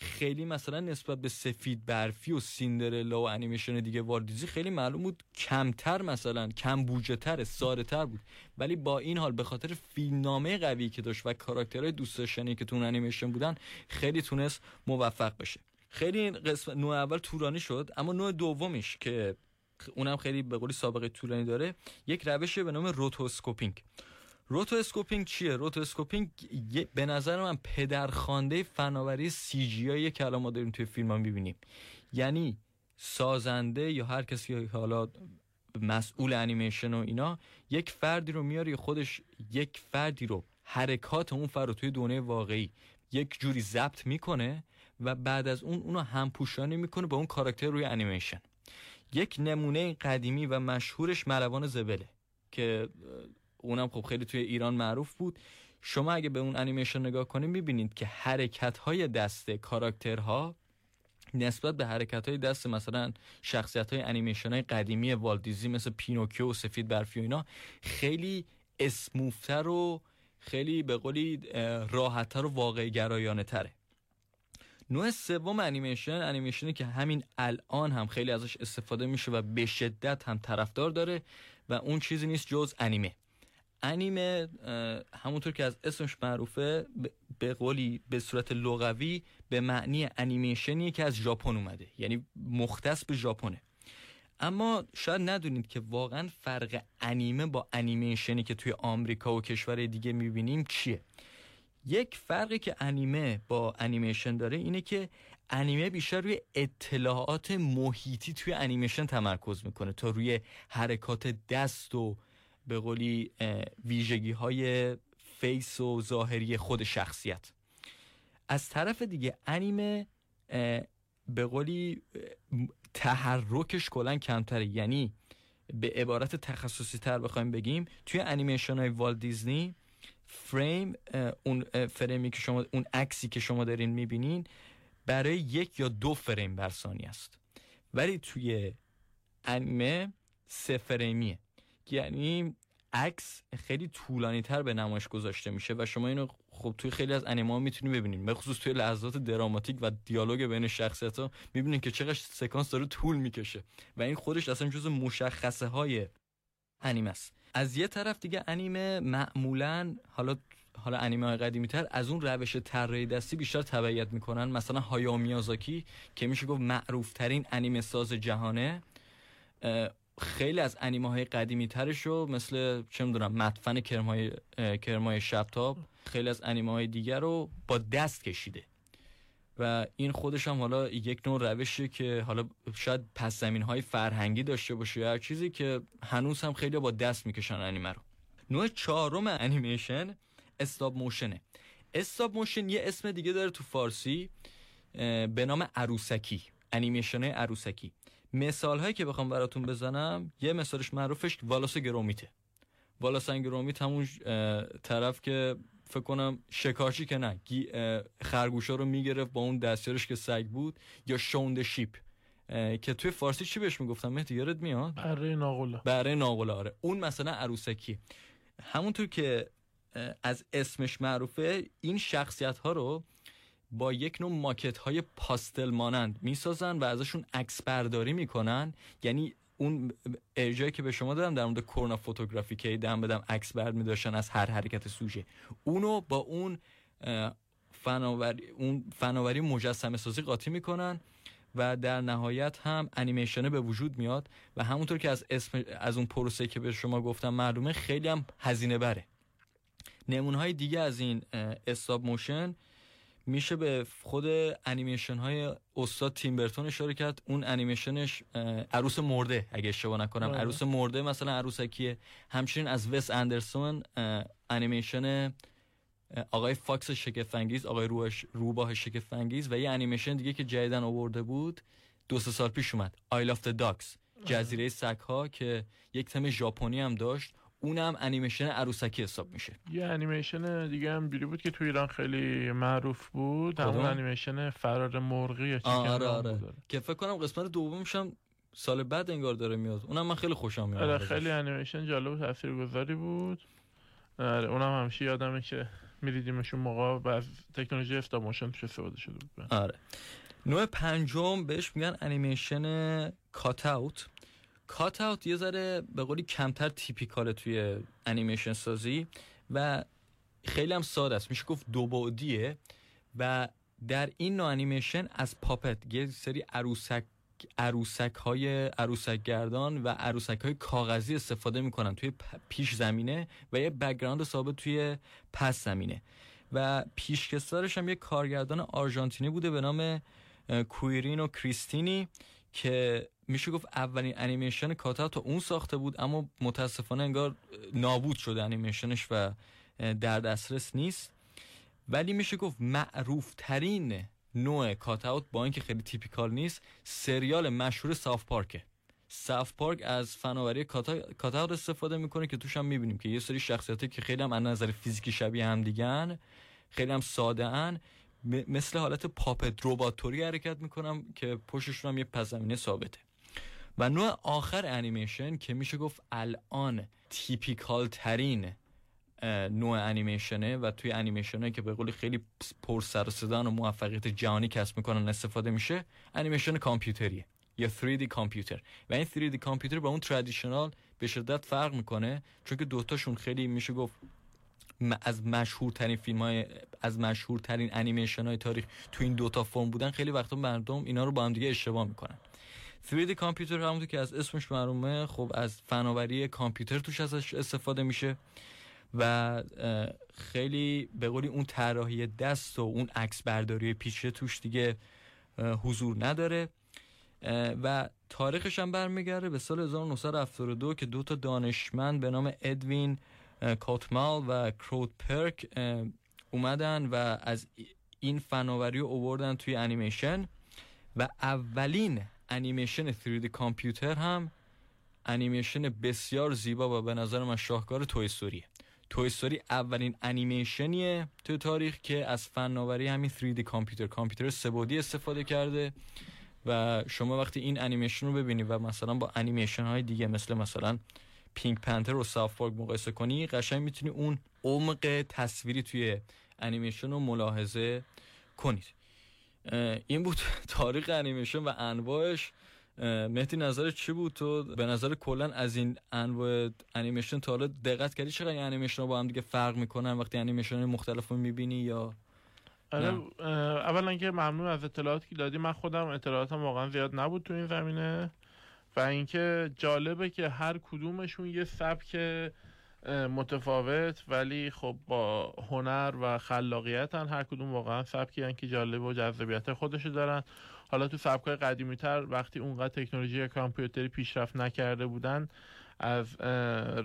خیلی مثلا نسبت به سفید برفی و سیندرلا و انیمیشن دیگه والت دیزنی خیلی معلوم بود کمتر مثلا کم بودجه تر ساده تر بود. ولی با این حال به خاطر فیلمنامه قوی که داشت و کاراکترهای دوست داشتنی که تو اون انیمیشن بودن خیلی تونست موفق بشه. خیلی این قسمت نوع اول طولانی شد اما نوع دومش که اونم خیلی به قولی سابقه طولانی داره. یک روش به نام rotoscoping. rotoscoping چیه؟ rotoscoping یه- به نظر من پدرخوانده فناوری سی جی که الان ما داریم توی فیلم ها می‌بینیم. یعنی سازنده یا هر کسی که حالا مسئول انیمیشن و اینا یک فردی رو میاره یا خودش یک فردی رو حرکات اون فرد رو توی دنیای واقعی یک جوری ضبط می‌کنه و بعد از اون اونو همپوشانی می‌کنه با اون کاراکتر روی انیمیشن. یک نمونه قدیمی و مشهورش ملوان زبله که اونم خب خیلی توی ایران معروف بود. شما اگه به اون انیمیشن نگاه کنید می‌بینید که حرکت های دست کاراکترها نسبت به حرکت های دست مثلا شخصیت های انیمیشن های قدیمی والت دیزنی مثل پینوکیو و سفید برفی و اینا خیلی smooth تر و خیلی به قولی راحتتر و واقعی گرایانه تره نوع سوم انیمیشن انیمیشنی که همین الان هم خیلی ازش استفاده میشه و به هم طرفدار داره و اون چیزی نیست جز انیمه. انیمه همونطور که از اسمش معروفه به قولی به صورت لغوی به معنی انیمیشنی که از ژاپن اومده. یعنی مختص به ژاپنه. اما شاید ندونید که واقعا فرق انیمه با انیمیشنی که توی آمریکا و کشور دیگه می‌بینیم چیه. یک فرقی که انیمه با انیمیشن داره اینه که انیمه بیشتر روی اطلاعات محیطی توی انیمیشن تمرکز می‌کنه تا روی حرکات دست و به قولی ویژگی های face و ظاهری خود شخصیت. از طرف دیگه انیمه به قولی تحرکش کلا کمتره. یعنی به عبارت تخصصی تر بخوایم بگیم توی انیمیشن های والت دیزنی فریم اون فریمی که شما اون عکسی که شما دارین می‌بینین برای یک یا دو فریم بر ثانیه است. ولی توی انیمه سه فریمیه. یعنی عکس خیلی طولانی تر به نمایش گذاشته میشه و شما اینو خب توی خیلی از انیمه ها می‌تونید ببینید به خصوص توی لحظات دراماتیک و دیالوگ بین شخصیت ها می‌بینید که چقدر سکانس داره طول می‌کشه. و این خودش اصلا جز مشخصه های انیمه است. از یه طرف دیگه انیمه معمولا حالا حالا انیمه های قدیمی تر از اون روش طراحی دستی بیشتر تبعیت می‌کنن. مثلا هایاو میازاکی که میشه گفت معروف ترین انیمه ساز جهانه. خیلی از انیمه های قدیمی ترش رو مثل چه می‌دونم مدفن کرمای کرمای شبتاب خیلی از انیمه های دیگر رو با دست کشیده. و این خودش هم حالا یک نوع روشی که حالا شاید پس زمینه های فرهنگی داشته باشه یا هر چیزی که هنوز هم خیلی با دست می‌کشن انیمه رو. نوع چهارم انیمیشن stop motion ه. stop motion یه اسم دیگه داره تو فارسی به نام عروسکی. انیمیشن عروسکی. مثال هایی که بخوام براتون بزنم یه مثالش معروفش والاس گرومیته. والاس گرومیت همون طرف که فکر کنم شکارچی که نه خرگوشا رو می‌گرفت با اون دستیارش که سگ بود یا شوند شیپ. که توی فارسی چی بهش می‌گفتم؟ مهدی یادت میاد؟ بره ناقلا برای ناقلا آره. اون مثلا عروسکی. همونطور که از اسمش معروفه این شخصیت ها رو با یک نوع ماکت های پاستل مانند می‌سازن و ازشون عکس برداری می‌کنن. یعنی اون ارجایی که به شما دادم در مورد کرونا فوتوگرافی که دم بدم عکس برد از هر حرکت سوژه. اونو با اون فناوری اون فناوری مجسمه سازی قاطی می‌کنن و در نهایت هم انیمیشن به وجود میاد و همونطور که از اسم از اون پروسه که به شما گفتم معلومه خیلی هم هزینه بره نمونه های دیگه از این stop motion میشه به خود انیمیشن های استاد تیم برتون اشاره کرد. اون انیمیشنش عروس مرده اگه اشتباه نکنم. بله. عروس مرده مثلا عروسکیه. همچنین از وس اندرسون انیمیشن آقای فاکس شگفت‌انگیز آقای روش روباه شگفت‌انگیز و یه انیمیشن دیگه که جدیدن آورده بود. دو سه سال پیش اومد. Isle of Dogs جزیره سگ‌ها که یک تم ژاپنی هم داشت. اونم انیمیشن عروسکی حساب میشه. یه انیمیشن دیگه هم بیری بود که تو ایران خیلی معروف بود. همون؟ انیمیشن فرار مرغی یا آره آره. که فکر کنم قسمت دومش هم سال بعد انگار داره میاد. اونم من خیلی خوشم میاد آره. خیلی انیمیشن جالب و تاثیرگذاری بود. آره اونم همیشه یادمه که میدیدیمشون موقع از تکنولوژی stop motion توش استفاده شده بود. آره. نوع پنجم بهش میگن انیمیشن cut out. cut out یه ذره به قولی کمتر typical ه توی انیمیشن سازی و خیلی هم ساده است. میشه گفت دو بعدیه و در این نوع انیمیشن از puppet یه سری عروسک عروسک های عروسک گردان و عروسک های کاغذی استفاده می‌کنن توی پیش زمینه و یه background ثابت توی پس زمینه. و پیشکسارش هم یه کارگردان آرژانتینی بوده به نام کویرینو کریستیانی که میشه گفت اولین انیمیشن cut out اون ساخته بود اما متاسفانه انگار نابود شده انیمیشنش و در دسترس نیست. ولی میشه گفت معروف ترین نوع cut با اینکه خیلی typical نیست سریال مشهور South Park ه. South Park از فناوری cut استفاده می‌کنه که توش هم می‌بینیم که یه سری شخصیتی که خیلی هم از نظر فیزیکی شبیه هم دیگن خیلی هم ساده ان مثل حالت puppet روبات طوری حرکت می‌کنن که پشتشون هم یه پس‌زمینه ثابته. و نوع آخر انیمیشن که میشه گفت الان typical ترین نوع انیمیشنه و توی انیمیشنه که به قولی خیلی پر سر و صدا و موفقیت جهانی کسب می‌کنن استفاده میشه انیمیشن کامپیوتریه یا 3D کامپیوتر. و این 3D کامپیوتر با اون ترادیشنال به شدت فرق می‌کنه چون که دوتاشون خیلی میشه گفت از مشهورترین فیلم های از مشهورترین انیمیشن های تاریخ تو این دوتا فرم بودن خیلی وقتا مردم اینا رو با هم دیگه اشتباه می‌کنن. 3D کامپیوتر همونطور که از اسمش معلومه خب از فناوری کامپیوتر توش ازش استفاده میشه و خیلی به قولی اون طراحی دست و اون عکس برداری پیچه توش دیگه حضور نداره. و تاریخش هم برمیگرده به سال 1972 که دو تا دانشمند به نام ادوین کاتمال و کروت پرک اومدن و از این فناوری رو اووردن توی انیمیشن و اولین انیمیشن 3D کامپیوتر هم انیمیشن بسیار زیبا و به نظر من شاهکار Toy Story ه. Toy Story اولین انیمیشنیه تو تاریخ که از فناوری همین 3D کامپیوتر. کامپیوتر سه‌بعدی استفاده کرده و شما وقتی این انیمیشن رو ببینید و مثلا با انیمیشن های دیگه مثل مثلا Pink Panther و South مقایسه کنی قشنگ می‌تونی اون عمق تصویری توی انیمیشن رو ملاحظه کنید. این بود تاریخ انیمیشن و انواعش. مهدی نظر چی بود؟ تو به نظر کلا از این انواع انیمیشن تا حالا دقت کردی چقدر این انیمیشن با هم دیگه فرق می‌کنن وقتی انیمیشن مختلف رو می‌بینی یا آره اولا که ممنون از اطلاعاتی که دادی. من خودم اطلاعاتم واقعا زیاد نبود تو این زمینه. و اینکه جالبه که هر کدومشون یه سبک متفاوت ولی خب با هنر و خلاقیت هر کدوم واقعا سبکی که جالب و جذابیت خودشو دارن. حالا تو سبکای قدیمی تر وقتی اونقدر تکنولوژی کامپیوتری پیشرفت نکرده بودن از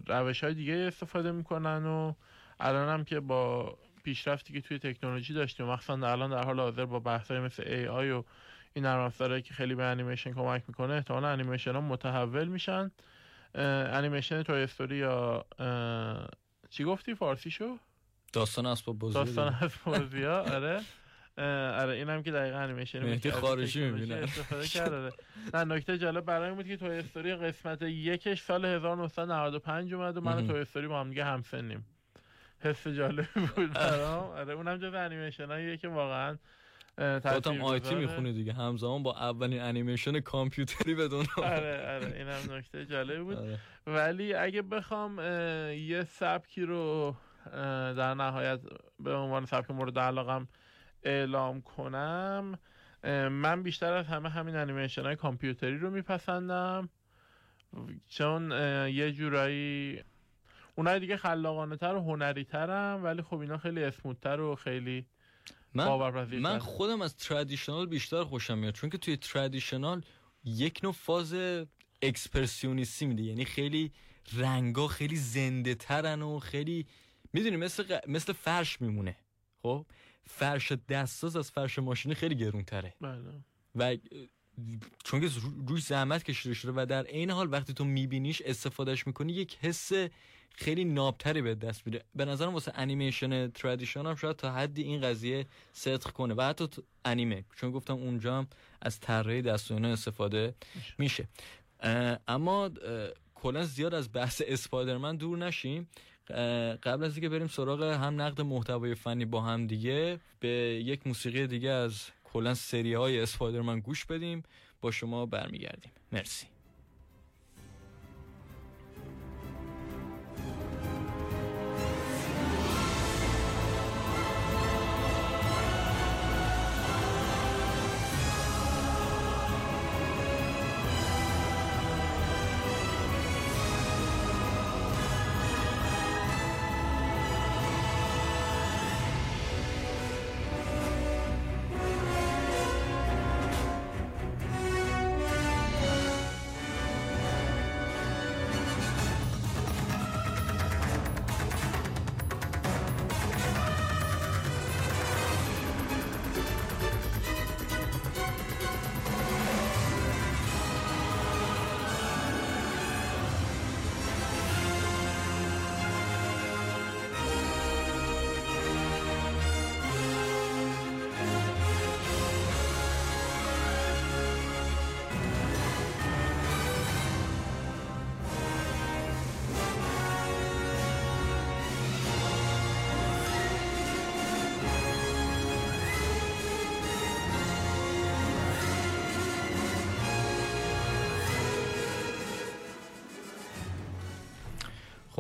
روش های دیگه استفاده می‌کنن و الان هم که با پیشرفتی که توی تکنولوژی داشتیم مخصوصا الان در حال حاضر با بحثای مثل AI و این نرم که خیلی به انیمیشن کمک می‌کنه احتمالا انیمیشن ها متحول میشن. انیمیشن Toy Story یا چی گفتی فارسی شو داستان اسباب بازی داستان اسباب بازی آره. آره اینم که دقیقا انیمیشن مهدی خارجی می‌بینه. استفاده کرده. نه نکته جالب برای بود که توی استوری قسمت یکش سال 1995 اومد و من توی استوری با هم دیگه همسنیم. حس جالب بود برام. آره اونم جز انیمیشن هاییه که واقعا خودم آیتی می‌خونی دیگه. همزمان با اولین انیمیشن کامپیوتری بدون آره آره اینم نکته جالب بود. آره. ولی اگه بخوام یه سبکی رو در نهایت به عنوان سبک مورد علاقم اعلام کنم من بیشتر از همه همین انیمیشن های کامپیوتری رو میپسندم. چون یه جورایی اونای دیگه خلاقانه تر و هنری ترم ولی خب اینا خیلی اسموتتر و خیلی من, من خودم از ترادیشنال بیشتر خوشم میاد چون که توی ترادیشنال یک نوع فاز اکسپرسیونیستی میده. یعنی خیلی رنگا خیلی زنده ترن و خیلی می‌دونی مثل, مثل فرش میمونه. خب؟ فرش دستاز از فرش ماشینی خیلی گرون تره بله. و چون که روی زحمت کشیده شده و در این حال وقتی تو میبینیش استفادهش می‌کنی یک حس خیلی نابتری به دست میده به نظرم واسه انیمیشن ترادیشن هم شاید تا حدی این قضیه صدق کنه و حتی انیمه چون گفتم اونجا هم از طراحی دست استفاده میشه. اما کلا زیاد از بحث اسپایدرمن دور نشیم. قبل از اینکه بریم سراغ هم نقد محتوای فنی با هم دیگه به یک موسیقی دیگه از کلا سری های اسپایدرمن گوش بدیم. با شما برمیگردیم. مرسی.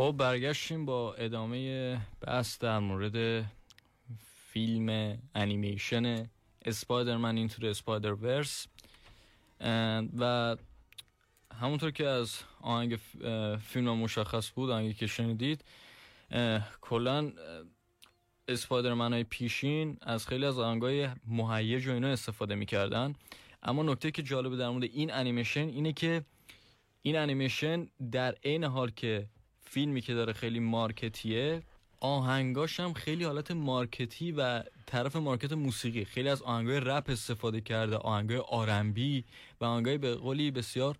خب برگشتیم با ادامه بحث در مورد فیلم انیمیشن اسپایدرمن اینتو د اسپایدر ورس و همونطور که از آهنگ فیلم مشخص بود آهنگی که شنیدید کلا اسپایدرمن های پیشین از خیلی از آهنگای مهیج و اینا استفاده می‌کردن. اما نکته که جالبه در مورد این انیمیشن اینه که این انیمیشن در عین حال که فیلمی که داره خیلی market یه. آهنگاش هم خیلی حالت market ی و طرف market موسیقی. خیلی از آهنگای رپ استفاده کرده آهنگای R&B و آهنگای به قولی بسیار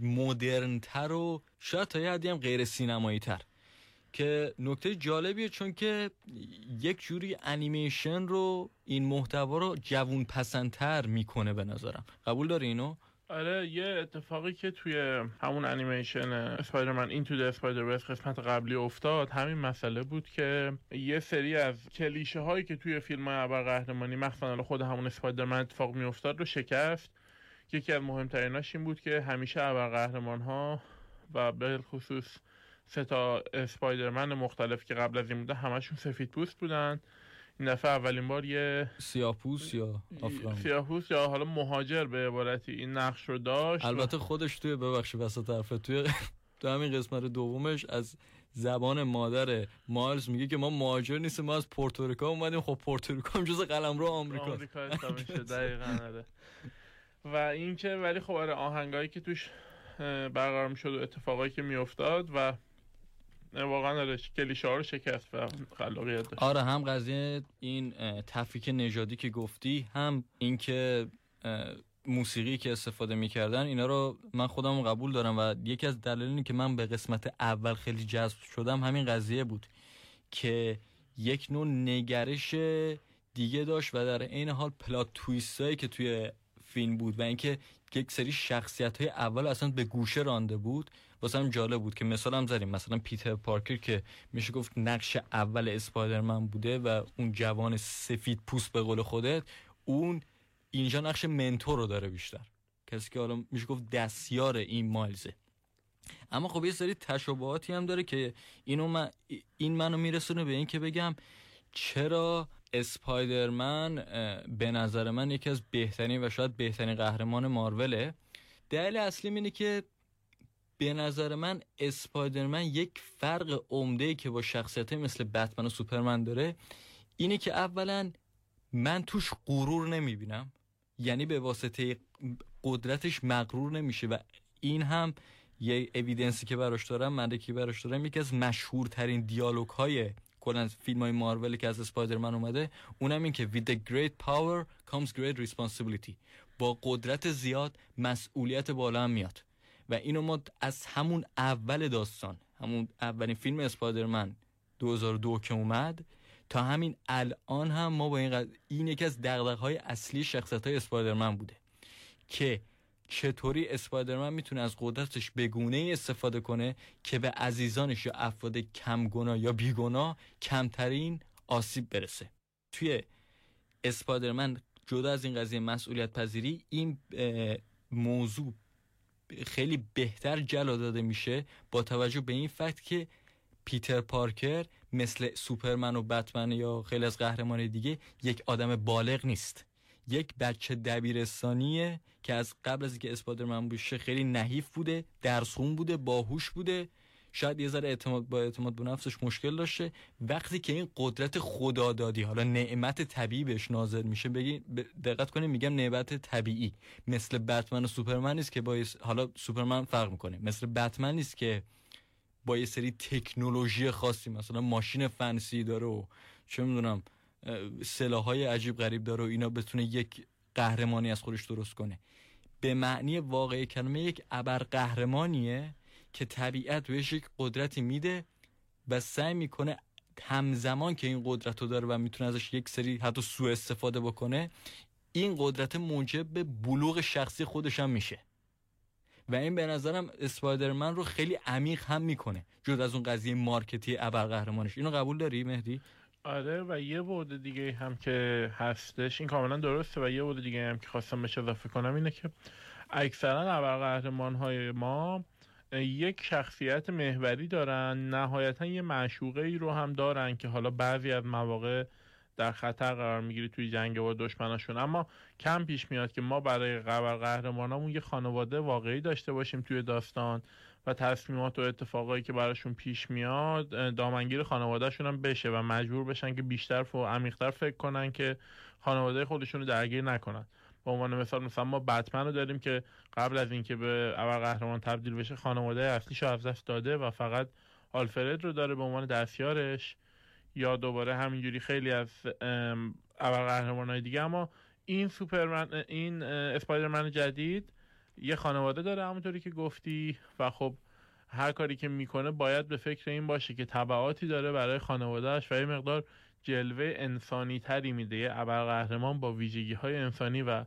مدرنتر و شاید تا یه حد غیر سینمایی تر که نکته جالبیه چون که یک جوری انیمیشن رو این محتوا رو جوون پسندتر می‌کنه به نظرم. قبول داری اینو؟ آره یه اتفاقی که توی همون انیمیشن اسپایدرمن این تو اسپایدر قسمت قبلی افتاد همین مسئله بود که یه سری از کلیشه هایی که توی فیلم های ابرقهرمانی مخصوصا خود همون اسپایدرمن اتفاق میافتاد رو شکست. یکی از مهمتریناش این بود که همیشه ابرقهرمان ها و به خصوص سه تا اسپایدرمن مختلف که قبل از این بوده همشون سفید پوست بودن. این دفعه اولین بار یه سیاپوس یا آفغان سیاپوس یا حالا مهاجر به عبارتی این نقش رو داشت البته خودش توی ببخش وسط طرفه توی تو همین قسمت دومش از زبان مادر مایلز میگه که ما مهاجر نیستیم ما از پورتوریکا اومدیم. خب پورتوریکا هم جز قلمرو آمریکا آمریکا دقیقاً آره. و اینکه ولی خب آره آهنگایی که توش برقرار می‌شد و اتفاقایی که میافتاد و واقعا آره کلیشه ها رو شکست و خلاقیت داشت. آره هم قضیه این تفکیک نژادی که گفتی هم اینکه موسیقی که استفاده می‌کردن اینا رو من خودم قبول دارم و یکی از دلایلی که من به قسمت اول خیلی جذب شدم همین قضیه بود که یک نوع نگرش دیگه داشت و در این حال پلات تویست هایی که توی فیلم بود و اینکه یک سری شخصیت های اول اصلا به گوشه رانده بود واسه هم جالب بود که مثال هم زدیم. مثلا پیتر پارکر که میشه گفت نقش اول اسپایدرمن بوده و اون جوان سفید پوست به قول خودت اون اینجا نقش منتور رو داره بیشتر. کسی که حالا میشه گفت دستیار این مایلزه. اما خب یه سری تشابهاتی هم داره که اینو من این منو میرسونه به این که بگم چرا اسپایدرمن به نظر من یکی از بهترین و شاید بهترین قهرمان ماروله. دلیل اصلی اینه که به نظر من اسپایدرمن یک فرق عمده که با شخصیت مثل بتمن و سوپرمن داره اینه که اولا من توش غرور نمی‌بینم. یعنی به واسطه قدرتش مغرور نمیشه و این هم یه اویدنسی که براش دارم مدرکی براش دارم یکی از مشهورترین دیالوگ های کلا فیلم های مارول که از اسپایدرمن اومده اونم این که with the great power comes great responsibility. با قدرت زیاد مسئولیت بالا هم میاد. و اینو ما از همون اول داستان همون اولین فیلم اسپایدرمن 2002 که اومد تا همین الان هم ما با این قد... این یکی از های اصلی شخصیت های اسپایدرمن بوده که چطوری اسپایدرمن می‌تونه از قدرتش بگونه ای استفاده کنه که به عزیزانش یا افراد کمگنا یا بیگنا کمترین آسیب برسه. توی اسپایدرمن جدا از این قضیه مسئولیت پذیری این موضوع خیلی بهتر جلا داده میشه با توجه به این فکت که پیتر پارکر مثل سوپرمن و بتمن یا خیلی از قهرمان دیگه یک آدم بالغ نیست. یک بچه دبیرستانیه که از قبل از اینکه اسپایدرمن بشه خیلی نحیف بوده درسخون بوده باهوش بوده. شاید یه ذره اعتماد با اعتماد به نفسش مشکل داشته. وقتی که این قدرت خدادادی حالا نعمت طبیعی بهش نازل میشه بگی دقت کنید میگم نعمت طبیعی. مثل بتمن و سوپرمن نیست که با حالا سوپرمن فرق می‌کنه. مثل بتمن نیست که با یه سری تکنولوژی خاصی مثلا ماشین فنسی داره و چه می‌دونم سلاحهای عجیب غریب داره و اینا بتونه یک قهرمانی از خودش درست کنه. به معنی واقعی کلمه یک ابر قهرمانیه که طبیعت بهش یک قدرتی میده و سعی می‌کنه همزمان که این قدرت رو داره و می‌تونه ازش یک سری حتی سوء استفاده بکنه این قدرت موجب به بلوغ شخصی خودش هم میشه. و این به نظرم اسپایدرمن رو خیلی عمیق هم می‌کنه جد از اون قضیه مارکتی ابرقهرمانش اینو قبول داری مهدی؟ آره و یه بود دیگه هم که هستش این کاملا درسته و یه بود دیگه هم که خواستم بهش اضافه کنم اینه که اکثرا ابرقهرمان های ما یک شخصیت محوری دارن نهایتا یه معشوقه ای رو هم دارن که حالا بعضی از مواقع در خطر قرار می‌گیری توی جنگ با دشمناشون. اما کم پیش میاد که ما برای قبر قهرمانامون یه خانواده واقعی داشته باشیم توی داستان و تصمیمات و اتفاقایی که براشون پیش میاد دامنگیر خانوادهشون هم بشه و مجبور بشن که بیشتر و عمیقتر فکر کنن که خانواده خودشون رو درگیر نکنن. به عنوان مثال مثلا ما بتمن رو داریم که قبل از اینکه به اول قهرمان تبدیل بشه خانواده اصلیش از دست داده و فقط آلفرد رو داره به عنوان دستیارش یا دوباره همینجوری خیلی از اول قهرمان های دیگه. اما این سوپرمن این اسپایدرمن جدید یه خانواده داره همونطوری که گفتی و خب هر کاری که می‌کنه باید به فکر این باشه که تبعاتی داره برای خانوادهش و یه مقدار جلوه انسانی تری میده. یه قهرمان با ویژگی های انسانی و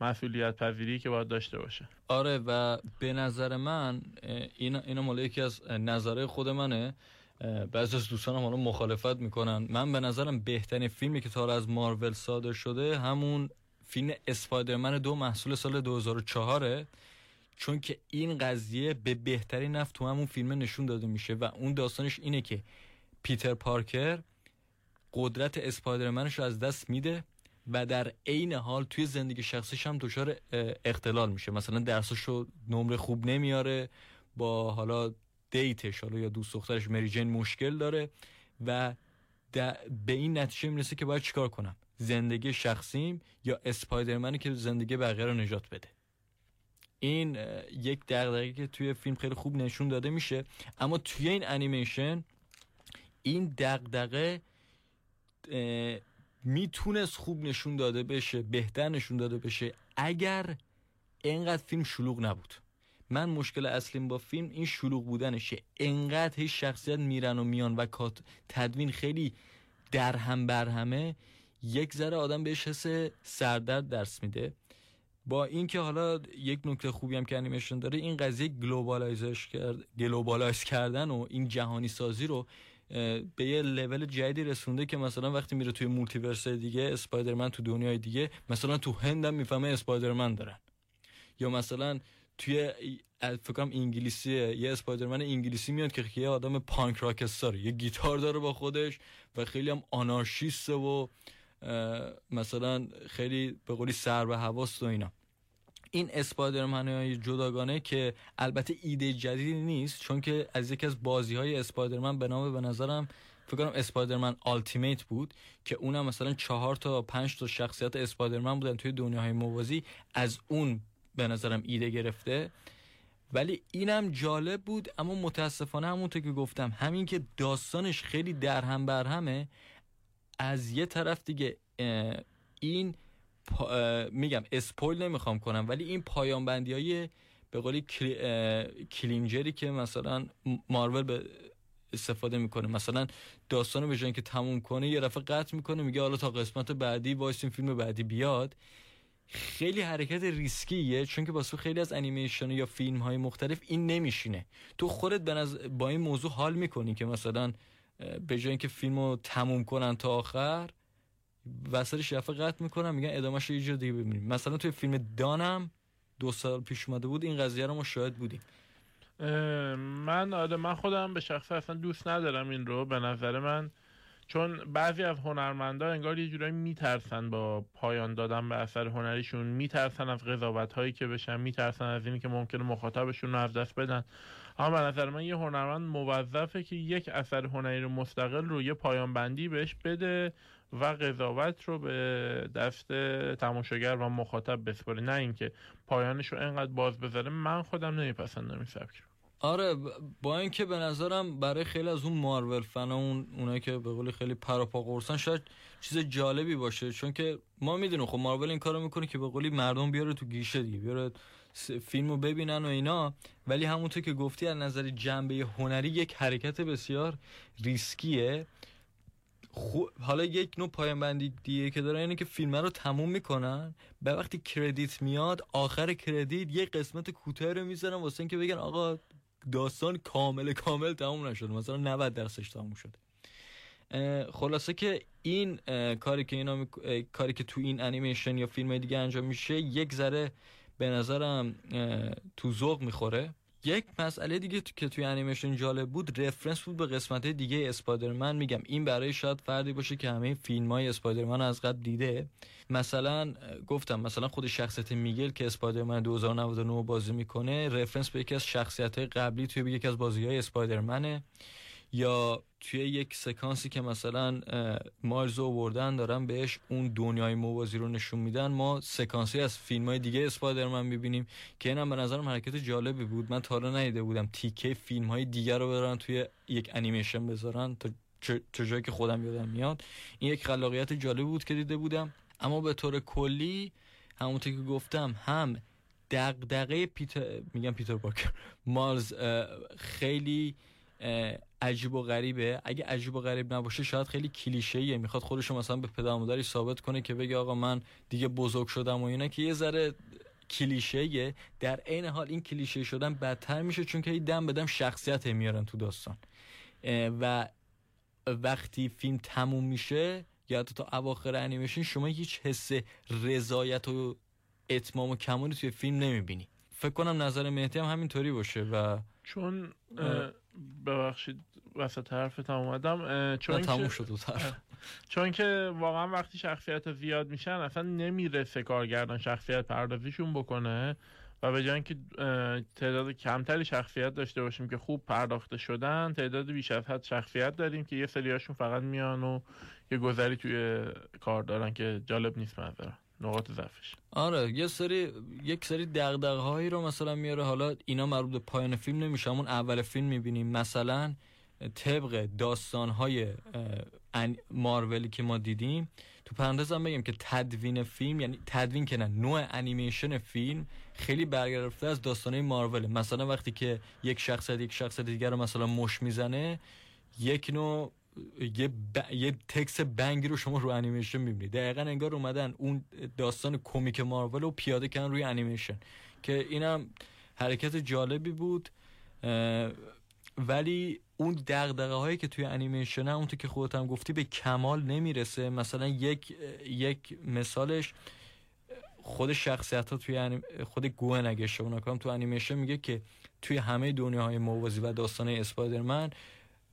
مسئولیت پذیری که باید داشته باشه. آره و به نظر من این اینا مال یکی از نظره خود منه. بعضی از دوستانم حالا مخالفت می‌کنن. من به نظرم بهترین فیلمی که تا از مارول صادر شده همون فیلم اسپایدرمن دو محصول سال 2004 چون که این قضیه به بهترین نفت تو همون فیلم نشون داده میشه و اون داستانش اینه که پیتر پارکر قدرت اسپایدرمنش رو از دست میده و در عین حال توی زندگی شخصیش هم دچار اختلال میشه. مثلا درسشو نمره خوب نمیاره با حالا دیتش حالا یا دوست دخترش مری جین مشکل داره و به این نتیجه می‌رسه که باید چیکار کنم؟ زندگی شخصیم یا اسپایدرمنی که زندگی بقیه رو نجات بده؟ این یک دغدغه که توی فیلم خیلی خوب نشون داده میشه. اما توی این انیمیشن این دغدغه می‌تونست خوب نشون داده بشه بهتر نشون داده بشه اگر اینقدر فیلم شلوغ نبود. من مشکل اصلیم با فیلم این شلوغ بودنشه. انقدر هیچ شخصیت میرن و میان و تدوین خیلی در هم بر همه یک ذره آدم بهش حس سردرد دست میده. با اینکه حالا یک نکته خوبی هم که انیمیشن داره این قضیه globalize ش کرد globalize کردن و این جهانی سازی رو به یه لول جدیدی رسونده که مثلا وقتی میره توی multiverse دیگه Spider-Man تو دنیای دیگه مثلا تو هند هم می‌فهمه Spider-Man دارن. یا مثلا توی فکر کنم انگلیسیه یه Spider-Man انگلیسی میاد که یه آدم punk rockstar ه. یه گیتار داره با خودش و خیلی هم آنارشیسته و مثلا خیلی به قولی سر به هواست و اینا. این Spider-Man های جداگانه که البته ایده جدیدی نیست چون که از یکی از بازی های Spider-Man به نام به نظرم فکر کنم اسپایدرمن آلتیمیت بود که اونم مثلا چهار تا پنج تا شخصیت اسپایدرمن بودن توی دنیاهای موازی از اون به نظرم ایده گرفته. ولی اینم جالب بود اما متاسفانه همونطور که گفتم همین که داستانش خیلی در هم بر همه از یه طرف دیگه این میگم اسپویل نمی‌خوام کنم ولی این پایان بندی های به قولی کلینجری که مثلا مارول به استفاده می‌کنه. مثلا داستان به که تموم کنه یه رفعه قطع می‌کنه میگه حالا تا قسمت بعدی وایسیم فیلم بعدی بیاد. خیلی حرکت ریسکیه چون که واسه خیلی از انیمیشن یا فیلم های مختلف این نمیشینه. تو خودت با این موضوع حال می‌کنی که مثلا به جای اینکه فیلم رو تموم کنن تا آخر وسط شفه قطع می‌کنن میگن ادامهش یه جور دیگه ببینیم. مثلا توی فیلم دانم دو سال پیش اومده بود این قضیه رو ما شاهد بودیم. من آره من خودم به شخص اصلا دوست ندارم این رو به نظر من. چون بعضی از هنرمندا انگار یه جورایی میترسن با پایان دادن به اثر هنریشون. میترسن از قضاوت هایی که بشن میترسن از اینی که ممکنه مخاطبشون رو از دست بدن. اما به نظر من یه هنرمند موظفه که یک اثر هنری رو مستقل رو یه پایان بندی بهش بده و قضاوت رو به دست تماشاگر و مخاطب بسپاره. نه اینکه پایانش رو انقدر باز بذاره من خودم نمیپسندم این سبک رو. آره با اینکه به نظرم برای خیلی از اون مارول فن اون اونایی که به قولی خیلی پروپا قرصن شاید چیز جالبی باشه. چون که ما می‌دونیم خب مارول این کارو می‌کنه که به قولی مردم بیاره تو گیشه دیگه بیاره فیلم رو ببینن و اینا. ولی همونطور که گفتی از نظر جنبه هنری یک حرکت بسیار ریسکیه. حالا یک نوع پایان بندی دیگه که دارن اینه که فیلم رو تموم می‌کنن. به وقتی کردیت میاد آخر کردیت یه قسمت کوتاه رو می‌ذارن واسه اینکه بگن آقا داستان کامل کامل تموم نشده مثلا 90 درصدش تموم شده. خلاصه که این کاری که اینا کاری که تو این انیمیشن یا فیلم دیگه انجام میشه یک ذره به نظرم تو ذوق می‌خوره. یک مسئله دیگه که توی انیمیشن جالب بود رفرنس بود به قسمت دیگه اسپایدرمن میگم. این برای شاید فردی باشه که همه فیلم های اسپایدرمن از قبل دیده. مثلا گفتم مثلا خود شخصیت میگل که اسپایدرمن 2099 بازی می‌کنه رفرنس به یکی از شخصیت های قبلی توی یکی از بازی های اسپایدرمنه. یا توی یک سکانسی که مثلا مایلز آوردن دارن بهش اون دنیای موازی رو نشون میدن. ما سکانسی از فیلم های دیگه اسپایدرمن می‌بینیم که اینم به نظرم حرکت جالبی بود. من تا حالا ندیده بودم تیکه فیلم های دیگر رو برن توی یک انیمیشن بذارن تا جایی که خودم یادم میاد. این یک خلاقیت جالبی بود که دیده بودم. اما به طور کلی همونطور که گفتم هم دغدغه پیتر میگم پیتر پارکر مارز خیلی عجیب و غریبه. اگه عجیب و غریب نباشه شاید خیلی کلیشه‌ایه. می‌خواد خودش مثلا به پدر مادری ثابت کنه که بگه آقا من دیگه بزرگ شدم و اینا که یه ذره کلیشه‌ایه. در عین حال این کلیشه شدن بدتر میشه چون که دم بدم شخصیت میارن تو داستان. و وقتی فیلم تموم میشه یا تا اواخر انیمیشن شما هیچ حس رضایت و اتمام و کمالی توی فیلم نمی‌بینی. فکر کنم نظر مهدی هم همینطوری باشه و چون ببخشید وسط حرفتم اومدم. چون تموم شد چون که واقعا وقتی شخصیت زیاد میشن اصلا نمی‌رسه کارگردان شخصیت پردازیشون بکنه و به جای اینکه تعداد کمتری شخصیت داشته باشیم که خوب پرداخته شدن تعداد بیش از حد شخصیت داریم که یه سریاشون فقط میان و یه گذری توی کار دارن که جالب نیست منظرم نقاط ضعفش. آره یه سری یک سری دغدغه هایی رو مثلا میاره. حالا اینا مربوط به پایان فیلم نمیشه. همون اول فیلم می‌بینیم. مثلا طبق داستان های مارولی که ما دیدیم تو پرانتزم بگم که تدوین فیلم یعنی تدوین که نوع انیمیشن فیلم خیلی برگرفته از داستانه مارول. مثلا وقتی که یک شخصیت یک شخصیت دیگر رو مثلا مش می‌زنه یک نوع یه, ب... یه تکس بنگی رو شما رو انیمیشن می‌بینید دقیقا انگار اومدن اون داستان کمیک مارول رو پیاده کردن روی انیمیشن. که اینم حرکت جالبی بود ولی اون دغدغه هایی که توی انیمیشن اون تو که خودت هم گفتی به کمال نمی‌رسه. مثلا یک یک مثالش خود شخصیت ها توی خود گوهن اگه اشتباه نکنم تو انیمیشن میگه که توی همه دنیاهای موازی و داستان اسپایدرمن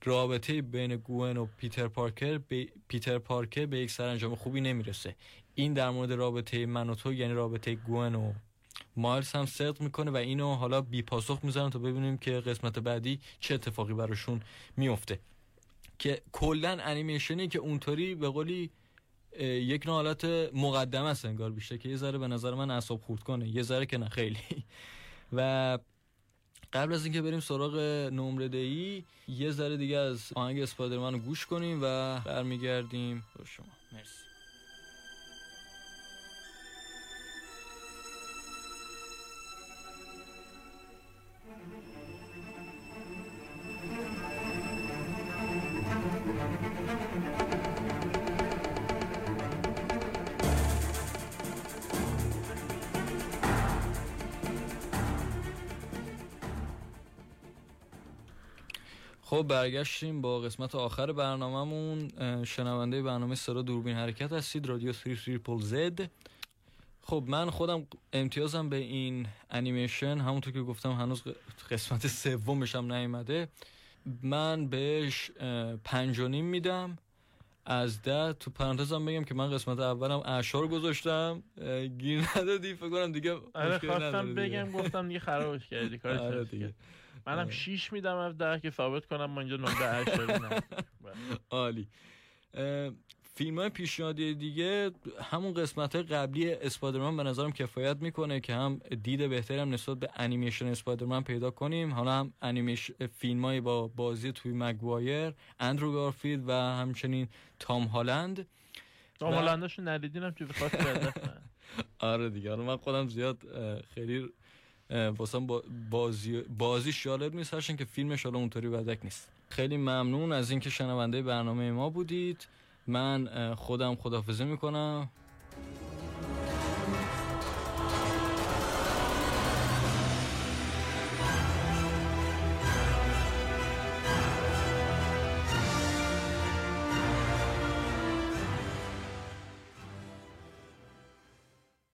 رابطه بین گوئن و پیتر پارکر به پیتر پارکر به یک سرانجام خوبی نمی‌رسه. این در مورد رابطه من و تو یعنی رابطه گوئن و مایلز هم صدق می‌کنه و اینو حالا بی پاسخ می‌ذارن تا ببینیم که قسمت بعدی چه اتفاقی براشون میفته که کلا انیمیشنی که اونطوری به قولی یک نوع حالت مقدمه است انگار بیشتر که یه ذره به نظر من اعصاب خورد کنه. یه ذره که نه خیلی. و قبل از اینکه بریم سراغ نمره دهی یه ذره دیگه از آهنگ اسپایدرمن رو گوش کنیم و برمیگردیم با شما. مرسی. خب برگشتیم با قسمت آخر برنامهمون. شنونده برنامه صدا دوربین حرکت هستید رادیو 3 زد. خب من خودم امتیازم به این انیمیشن همونطور که گفتم هنوز قسمت سومش هم نیومده. من بهش پنج و نیم میدم. از ده تو پرانتزم بگم که من قسمت اولم اشار گذاشتم. گیر ندادی فکر کنم دیگه آره خواستم بگم گفتم دیگه خرابش کردی کارش آره دیگه. منم 6 میدم از ده که ثابت کنم ما اینجا نمره 8 عالی. فیلم های پیشنهادی دیگه همون قسمت های قبلی اسپایدرمن به نظرم کفایت می‌کنه که هم دید بهتری هم نسبت به انیمیشن اسپایدرمن پیدا کنیم. حالا هم انیمیش فیلم با بازی توی مگوایر اندرو گارفیلد و همچنین تام هالند. تام هالندشو ندیدینم چی بخواد آره دیگه من خودم زیاد خیلی واسه بازی بازی جالب نیست هرچند که فیلمش حالا اونطوری بدک نیست. خیلی ممنون از اینکه شنونده برنامه ما بودید. من خودم خدافزه می‌کنم.